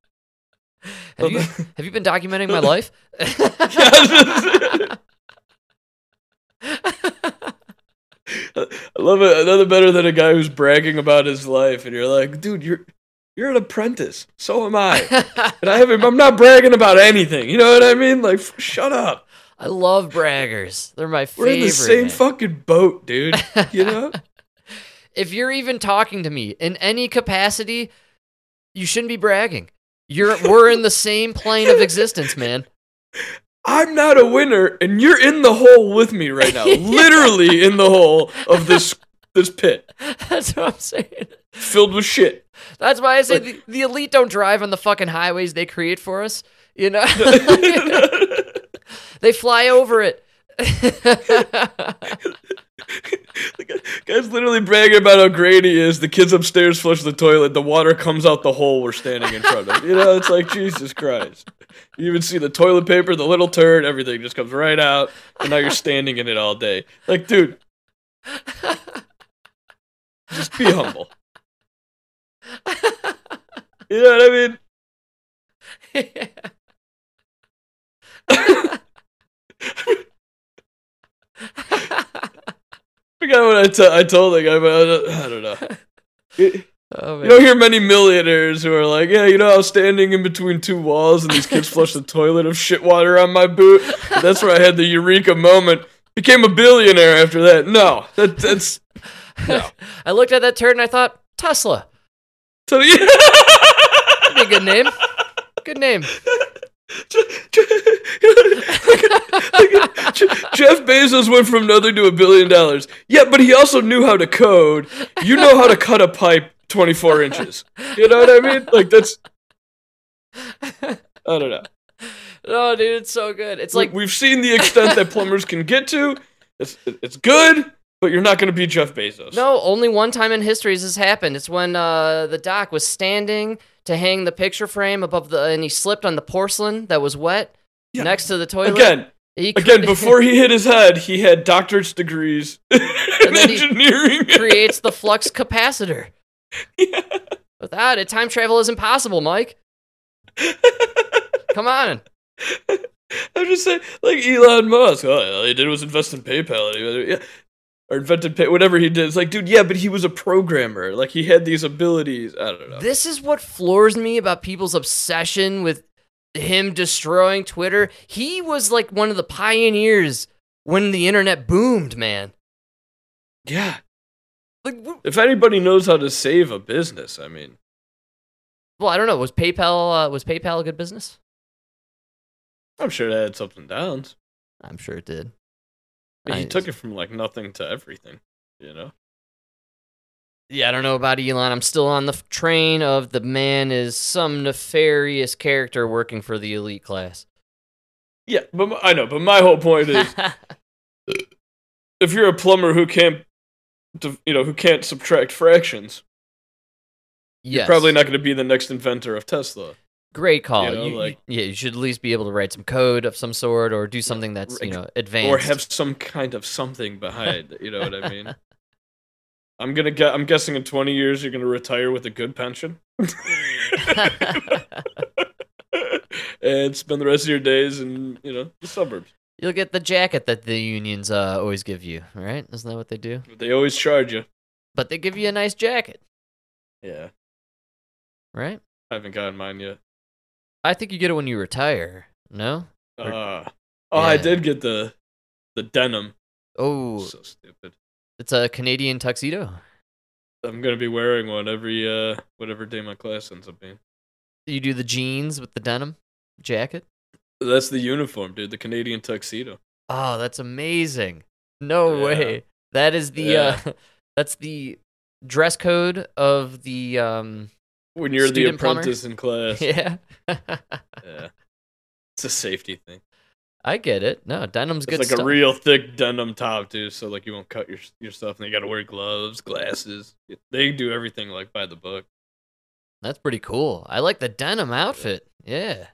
have, you, have you been documenting my life? I love it. Another better than a guy who's bragging about his life, and you're like, dude, you're you're an apprentice. So am I. And I haven't. I'm not bragging about anything. You know what I mean? Like, f- shut up. I love braggers. They're my We're in the same man. fucking boat, dude. You know? if you're even talking to me in any capacity, you shouldn't be bragging. You're we're in the same plane of existence, man. I'm not a winner, and you're in the hole with me right now. Literally in the hole of this this pit That's what I'm saying. filled with shit. That's why I say the, the elite don't drive on the fucking highways they create for us. You know, they fly over it. The Guy's literally bragging about how great he is. The kids upstairs flush the toilet. The water comes out the hole we're standing in front of. You know, it's like Jesus Christ. You even see the toilet paper, the little turd, everything just comes right out, and now you're standing in it all day. Like, dude, just be humble. You know what I mean? I forgot what I, t- I told the guy, but I don't, I don't know. You, oh, you don't hear many millionaires who are like, yeah, you know, I was standing in between two walls and these kids flushed the toilet of shit water on my boot. That's where I had the eureka moment. Became a billionaire after that. No, that, that's no. I looked at that turd and I thought Tesla. So, yeah. That'd be a good name. Good name. Jeff Bezos went from nothing to a billion dollars. Yeah, but he also knew how to code. You know how to cut a pipe 24 inches. You know what I mean? Like, that's. I don't know. No, dude, it's so good. It's Like like we've seen the extent that plumbers can get to. It's it's good, but you're not going to be Jeff Bezos. no, only one time in history has this happened. It's when uh, the doc was standing to hang the picture frame above the, and he slipped on the porcelain that was wet Yeah. next to the toilet. Again, he again, before he hit his head, he had doctorate's degrees in engineering. creates the flux capacitor. Without it, time travel is impossible, Mike. Come on. I'm just saying, like Elon Musk, oh, all he did was invest in PayPal, yeah, or invented pay, whatever he did. It's like, dude, yeah, but he was a programmer. Like he had these abilities. I don't know. This is what floors me about people's obsession with him destroying Twitter. He was like one of the pioneers when the internet boomed, man. Yeah. Like, w- If anybody knows how to save a business, I mean, well, I don't know. Was PayPal uh, was PayPal a good business? I'm sure it had and downs. I'm sure it did. But he Nice. took it from like nothing to everything, you know? Yeah, I don't know about Elon. I'm still on the train of the man is some nefarious character working for the elite class. Yeah, but my, I know, but my whole point is if you're a plumber who can't, you know, who can't subtract fractions, yes. you're probably not going to be the next inventor of Tesla. Great call. you know, You- you- yeah, you should at least be able to write some code of some sort or do something that's, you know, advanced. or have some kind of something behind. You know what I mean? I'm gonna get. I'm guessing in 20 years you're gonna retire with a good pension, and spend the rest of your days in you know the suburbs. You'll get the jacket that the unions uh, always give you, right? Isn't that what they do? They always charge you. But they give you a nice jacket, Yeah, right? I haven't gotten mine yet. I think you get it when you retire. No? Or- Uh, oh, I did get the the denim. Oh, So stupid. it's a Canadian tuxedo. I'm gonna be wearing one every uh whatever day my class ends up being. You do the jeans with the denim jacket. That's the uniform, dude. The Canadian tuxedo. Oh, that's amazing. No Yeah. way. That is the Yeah. uh that's the dress code of the um When you're the Student plumber? apprentice in class. yeah. yeah. It's a safety thing. I get it. No, denim's good stuff. It's good like stuff. a real thick denim top, too. So like you won't cut your your stuff, and you got to wear gloves, glasses. They do everything like by the book. That's pretty cool. I like the denim outfit. Yeah.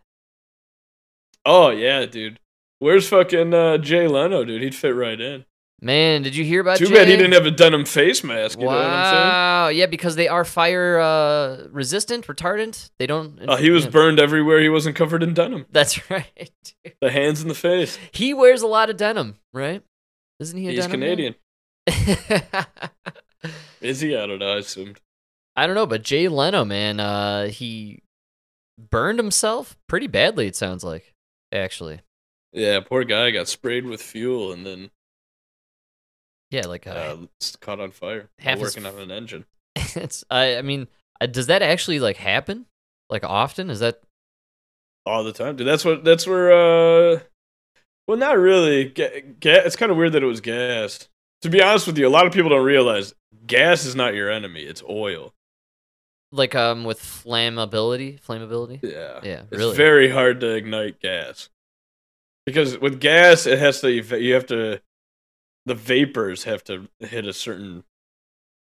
Oh yeah, dude. Where's fucking uh, Jay Leno, dude? He'd fit right in. Man, did you hear about Too Jay? bad he didn't have a denim face mask. You wow. know what I'm saying? Yeah, because they are fire uh, resistant, retardant. They don't. Oh, he was yeah. burned everywhere. He wasn't covered in denim. That's right. The hands and the face. he wears a lot of denim, right? Isn't he a He's Canadian. Is he? I don't know. I assumed. I don't know, but Jay Leno, man, uh, he burned himself pretty badly. It sounds like, actually. Yeah, poor guy got sprayed with fuel and then Yeah, like uh, uh, s- caught on fire half working f- on an engine. it's. I, I mean, uh, does that actually like happen? Like often? Is that all the time, dude. That's what. That's where. uh Well, not really. Ga- ga- it's kind of weird that it was gas. To be honest with you, a lot of people don't realize gas is not your enemy. It's oil. like um with flammability? Flammability? Yeah. Yeah, It's really. very hard to ignite gas because with gas, it has to. You have to. The vapors have to hit a certain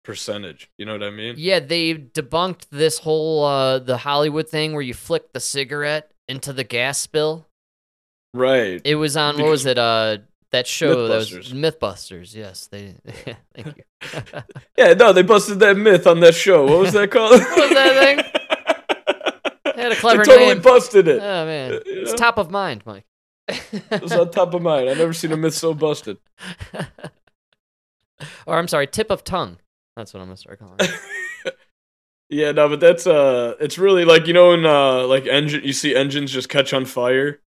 percentage. You know what I mean? Yeah, they debunked this whole uh the Hollywood thing where you flick the cigarette into the gas spill. Right. It was on what was it? Uh that show that was Mythbusters. Yes, they thank you. Yeah, no, they busted that myth on that show. What was that called? what was that thing? They had a clever they totally name. busted it. oh man. You It's top of mind, Mike. It was on top of mind. I've never seen a myth so busted. or I'm sorry, tip of tongue. That's what I'm gonna start calling it. yeah, no, but that's uh, it's really like you know, in uh, like engine, you see engines just catch on fire.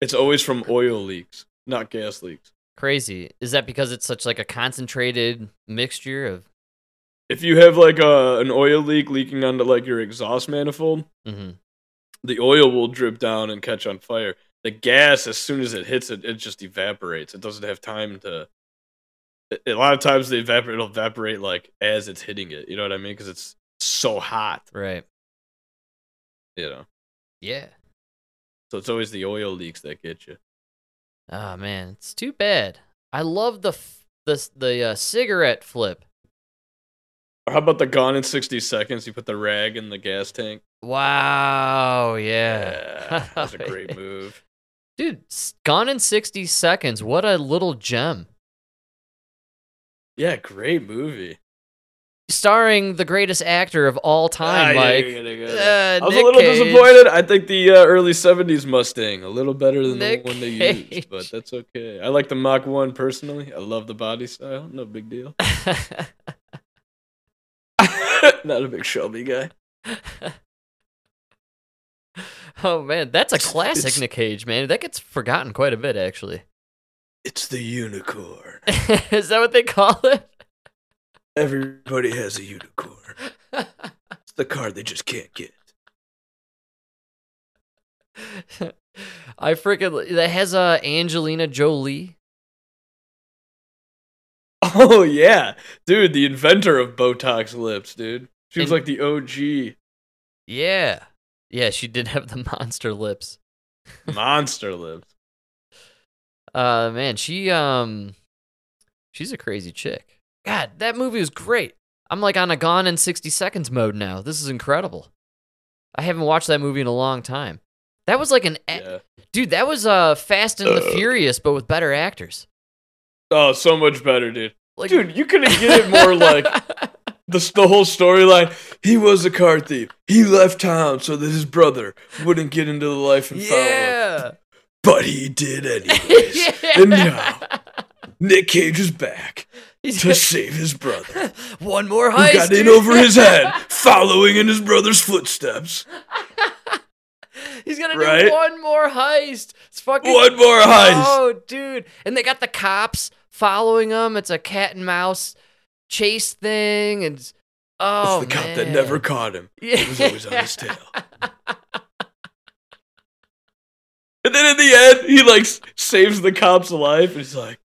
It's always from oil leaks, not gas leaks. Crazy. Is that because it's such like a concentrated mixture of If you have like a an oil leak leaking onto like your exhaust manifold, Mhm. the oil will drip down and catch on fire. The gas, as soon as it hits it, it just evaporates. It doesn't have time to. it- A lot of times, the evaporate it'll evaporate like as it's hitting it. You know what I mean? Because it's so hot. Right. You know, Yeah. so it's always the oil leaks that get you. Oh man, it's too bad. I love the f- the the uh, cigarette flip. Or how about the gone in sixty seconds? You put the rag in the gas tank. Wow, yeah. Yeah, that's a great move. Dude, gone in 60 seconds. What a little gem. Yeah, great movie. Starring the greatest actor of all time, Ah, Mike. yeah, yeah, yeah. Uh, I was Nick a little Cage. disappointed. I think the uh, early '70s Mustang a little better than Nick the one they Cage. used, but that's okay. I like the Mach One personally. I love the body style. No big deal. Not a big Shelby guy. Oh man, that's a classic It's- Nick Cage, man. That gets forgotten quite a bit, actually. It's the unicorn. Is that what they call it? Everybody has a unicorn. It's the card they just can't get. I freaking that has uh, Angelina Jolie. Oh yeah, dude, the inventor of Botox lips, dude. She was And- like the OG Yeah, yeah, she did have the monster lips. monster lips. Uh, man, she um, she's a crazy chick. God, that movie was great. I'm like on a Gone in 60 Seconds mode now. This is incredible. I haven't watched that movie in a long time. That was like an a- Yeah. dude. That was uh Fast and the. Furious, but with better actors. Oh, so much better, dude. Like, Dude, you couldn't get it more like the the whole storyline. He was a car thief. He left town so that his brother wouldn't get into the life and follow him. yeah. But he did anyways. yeah. And now Nick Cage is back to save his brother. one more Who heist. got in over his head, following in his brother's footsteps. He's gonna Right? do one more heist. It's fucking One more heist. Oh, dude! And they got the cops following him. It's a cat and mouse chase thing, and It's oh the cop that never caught him. Yeah. It was always on his tail. And then in the end, he like saves the cop's life, and he's like,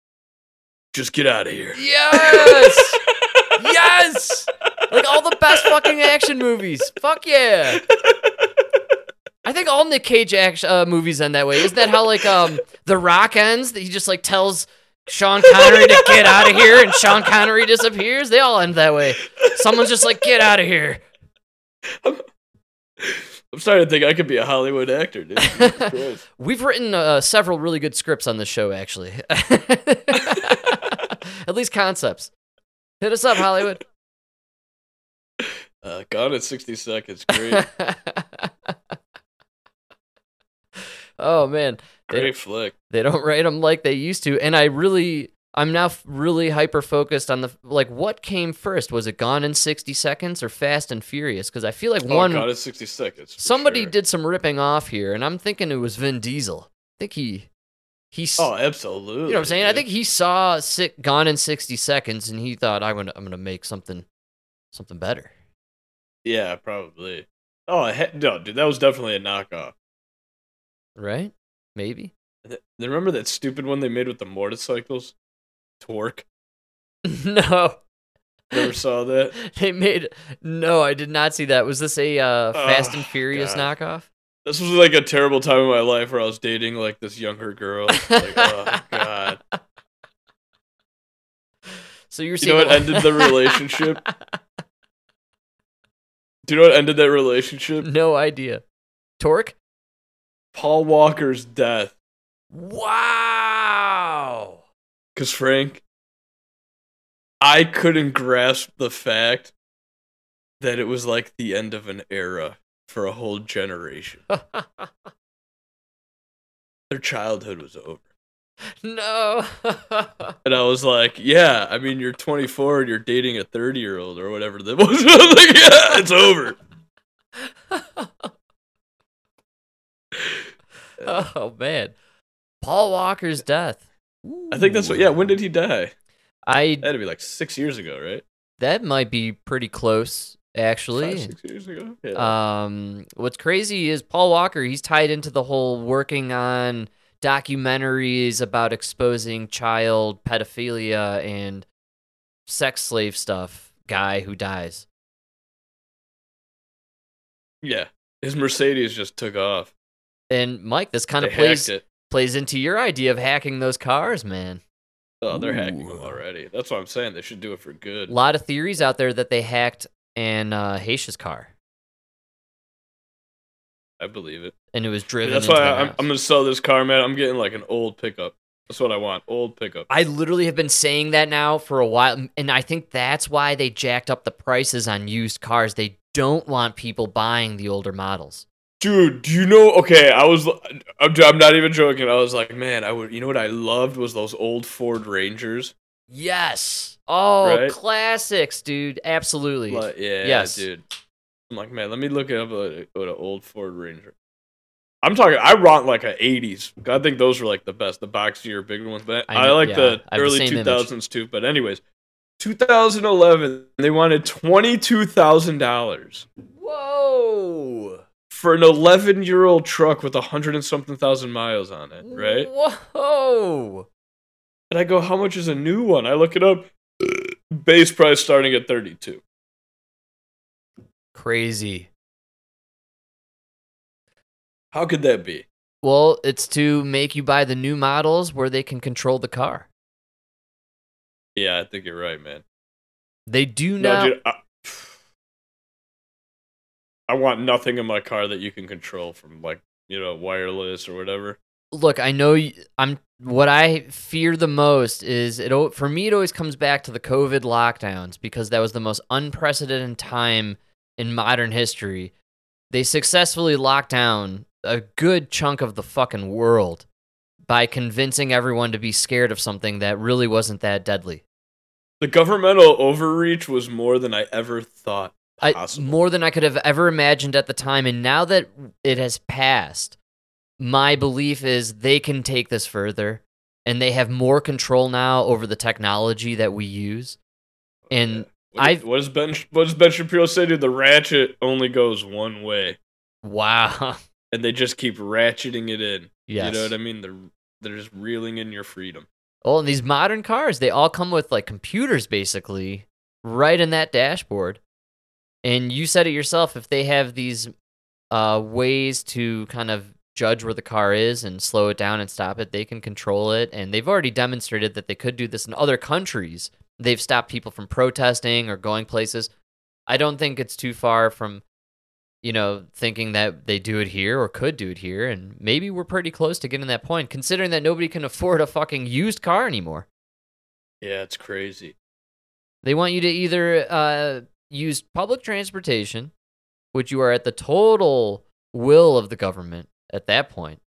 "Just get out of here." Yes, yes! Like all the best fucking action movies. Fuck yeah! I think all Nick Cage action uh, movies end that way. Isn't that how like um The Rock ends? That he just like tells Sean Connery to get out of here, and Sean Connery disappears. They all end that way. Someone's just like, get out of here. I'm starting to think I could be a Hollywood actor, dude. We've written uh, several really good scripts on this show, actually. At least concepts. Hit us up, Hollywood. Uh, gone in 60 seconds. Great, oh man, they, great flick. they don't write them like they used to, and I really, I'm now f- really hyper focused on the like what came first. Was it Gone in sixty seconds or Fast and Furious? Because I feel like Oh, one gone in 60 seconds. somebody sure. did some ripping off here, and I'm thinking it was Vin Diesel. I think he he Oh, absolutely. You know what I'm saying? I think he saw sick, Gone in 60 Seconds and he thought I'm gonna I'm gonna make something something better. Yeah, probably. Oh, he- no, dude, that was definitely a knockoff. Right? Maybe. Th- Remember that stupid one they made with the motorcycles? Torque. no. Never saw that. They made no, I did not see that. Was this a uh, Fast and Oh, Furious God. knockoff? This was like a terrible time in my life where I was dating like this younger girl. Like, oh god. So you're You know what ended the relationship? Do you know what ended that relationship? no idea. Torque? Paul Walker's death. Wow. Cause Frank, I couldn't grasp the fact that it was like the end of an era for a whole generation. Their childhood was over. no. And I was like, yeah, I mean, you're 24 and you're dating a 30 year old or whatever that was. I was like, yeah, it's over. oh man. Paul Walker's death. I think that's what, yeah, when did he die? I that'd be like six years ago, right? that might be pretty close actually. Five, six years ago? Yeah. Um, what's crazy is Paul Walker. He's tied into the whole working on documentaries about exposing child pedophilia and sex slave stuff. Guy who dies. yeah. His Mercedes just took off. And Mike, this kind of plays it. plays into your idea of hacking those cars, man. Oh, they're hacking them already. That's what I'm saying. They should do it for good. A lot of theories out there that they hacked and uh, Hastings' car, I believe it. and it was driven. That's into why their I, I'm. I'm gonna sell this car, man. I'm getting like an old pickup. That's what I want. Old pickup. I literally have been saying that now for a while, and I think that's why they jacked up the prices on used cars. They don't want people buying the older models. Dude, do you know? Okay, I was. I'm, I'm not even joking. I was like, man, I would. You know what I loved was those old Ford Rangers. Yes. Oh, Right? classics, dude. Absolutely. Like, yeah, Yes. dude. I'm like, man, let me look up uh, a, what an old Ford Ranger. I'm talking. I want like a '80s. I think those were like the best, the boxier, bigger ones. But I, I like yeah, the I have the early same image. 2000s too. But anyways, 2011, they wanted twenty two thousand dollars Whoa. For an 11 year old truck with a hundred and something thousand miles on it, right? Whoa. And I go, how much is a new one? I look it up. Base price starting at 32. Crazy. How could that be? Well, it's to make you buy the new models where they can control the car. Yeah, I think you're right, man. They do No, now. dude, I, I want nothing in my car that you can control from like you know wireless or whatever. Look, I know y- I'm. What I fear the most is it. For me, it always comes back to the COVID lockdowns because that was the most unprecedented time in modern history. They successfully locked down a good chunk of the fucking world by convincing everyone to be scared of something that really wasn't that deadly. The governmental overreach was more than I ever thought I, more than I could have ever imagined at the time. And now that it has passed, my belief is they can take this further and they have more control now over the technology that we use. And What, I've- what does Ben what does Ben Shapiro say? Dude, the ratchet only goes one way, wow. and they just keep ratcheting it in. yes. You know what I mean? They're they're just reeling in your freedom. Well, and these modern cars, they all come with like computers basically right in that dashboard. And you said it yourself if they have these uh, ways to kind of judge where the car is and slow it down and stop it, they can control it. And they've already demonstrated that they could do this in other countries. They've stopped people from protesting or going places. I don't think it's too far from, you know, thinking that they do it here or could do it here. And maybe we're pretty close to getting that point, considering that nobody can afford a fucking used car anymore. Yeah, it's crazy. They want you to either uh, use public transportation, which you are at the total will of the government at that point,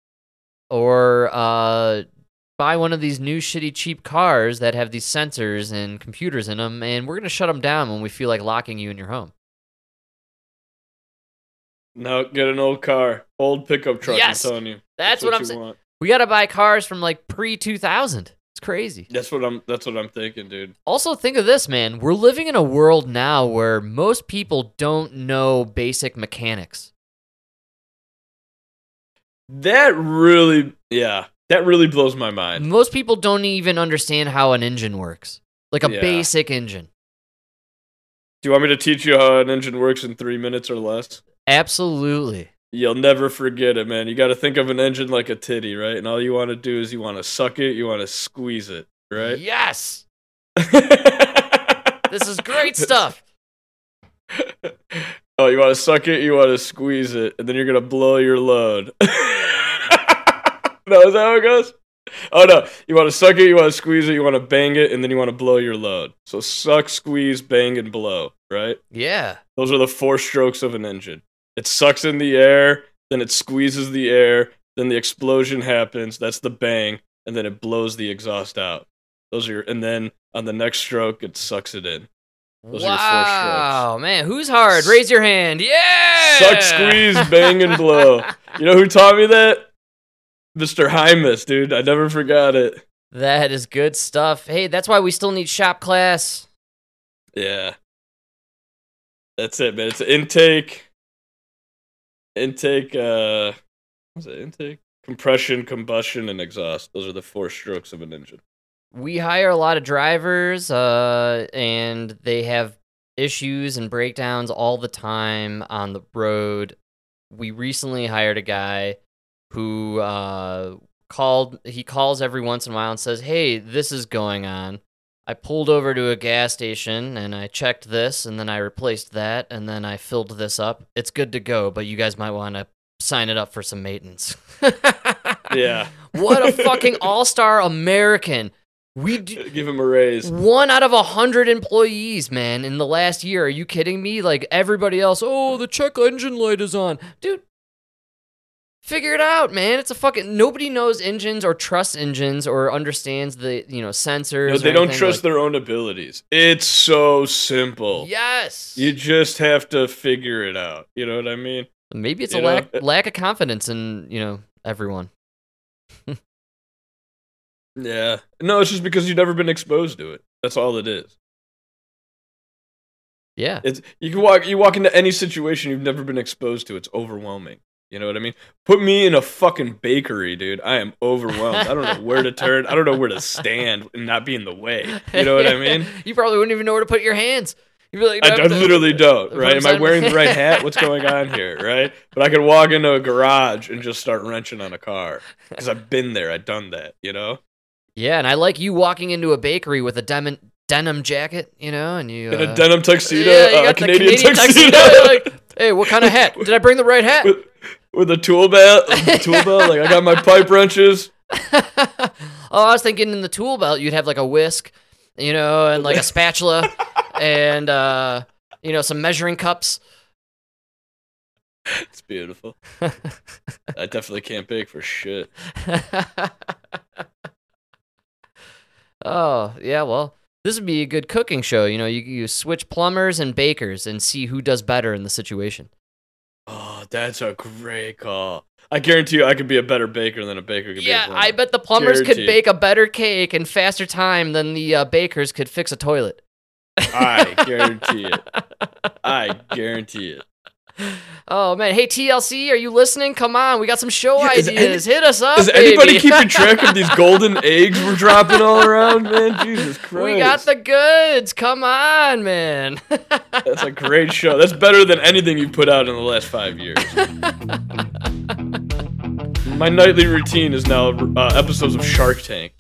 or uh, buy one of these new shitty cheap cars that have these sensors and computers in them, and we're gonna shut them down when we feel like locking you in your home. No, get an old car, old pickup truck. Yes! I'm telling you, That's, what, I'm saying. want. We gotta buy cars from like pre two thousand. It's crazy. That's what I'm. That's what I'm thinking, dude. Also, think of this, man. We're living in a world now where most people don't know basic mechanics. That really, yeah, that really blows my mind. Most people don't even understand how an engine works, like a Yeah. basic engine. Do you want me to teach you how an engine works in three minutes or less? Absolutely. You'll never forget it, man. You got to think of an engine like a titty, right? And all you want to do is you want to suck it, you want to squeeze it, right? Yes. This is great stuff. oh, you want to suck it, you want to squeeze it, and then you're gonna blow your load. no, is that how it goes? Oh no, you want to suck it, you want to squeeze it, you want to bang it, and then you want to blow your load. So suck, squeeze, bang, and blow. Right? Yeah. Those are the four strokes of an engine. It sucks in the air, then it squeezes the air, then the explosion happens. That's the bang, and then it blows the exhaust out. Those are your, and then on the next stroke, it sucks it in. Those are your four wow, man, who's hard? Raise your hand. Yeah. Suck, squeeze, bang, and blow. You know who taught me that? Mr. Hymus, dude. I never forgot it. That is good stuff. Hey, that's why we still need shop class. Yeah. That's it, man. It's intake, intake, uh, was it? Intake, compression, combustion, and exhaust. Those are the four strokes of an engine. We hire a lot of drivers, uh, and they have issues and breakdowns all the time on the road. We recently hired a guy who uh, called. He calls every once in a while and says, "Hey, this is going on." I pulled over to a gas station and I checked this, and then I replaced that, and then I filled this up. It's good to go, but you guys might want to sign it up for some maintenance. Yeah. what a fucking all star American. We do, Give him a raise. one out of a hundred employees, man, in the last year. Are you kidding me? Like everybody else, oh, the check engine light is on, dude. Figure it out, man. It's a fucking nobody knows engines or trusts engines or understands the you know sensors. No, they don't trust like- their own abilities. It's so simple. Yes. You just have to figure it out. You know what I mean? Maybe it's You a know, lack lack of confidence in you know everyone. Yeah. No, it's just because you've never been exposed to it. That's all it is. Yeah. It's you can walk you walk into any situation you've never been exposed to. It's overwhelming. You know what I mean? Put me in a fucking bakery, dude. I am overwhelmed. I don't know where to turn. I don't know where to stand and not be in the way. You know what I mean? you probably wouldn't even know where to put your hands. You'd be like, I, I literally don't, right? Am I wearing the right hat? What's going on here, right? But I could walk into a garage and just start wrenching on a car because I've been there. I've done that, you know? Yeah, and I like you walking into a bakery with a denim denim jacket, you know, and you In uh, a denim tuxedo, yeah, you uh, a got the Canadian, tuxedo, You're like, hey, what kind of hat? Did I bring the right hat? with, with a tool belt. Tool belt. Like I got my pipe wrenches. oh, I was thinking in the tool belt you'd have like a whisk, you know, and like a spatula, and uh, you know, some measuring cups. It's beautiful. I definitely can't bake for shit. oh yeah, well, this would be a good cooking show. You know, you you switch plumbers and bakers and see who does better in the situation. Oh, that's a great call. I guarantee you, I could be a better baker than a baker could Yeah, be. a I bet the plumbers could bake a better cake in faster time than the uh, bakers could fix a toilet. I guarantee it. I guarantee it. Oh man, hey TLC, are you listening? Come on, we got some show Yeah, ideas. any- Hit us up. Is anybody baby. keeping track of these golden eggs we're dropping all around, man? Jesus Christ. we got the goods. Come on, man. That's a great show. That's better than anything you've put out in the last five years. My nightly routine is now uh, episodes of Shark Tank.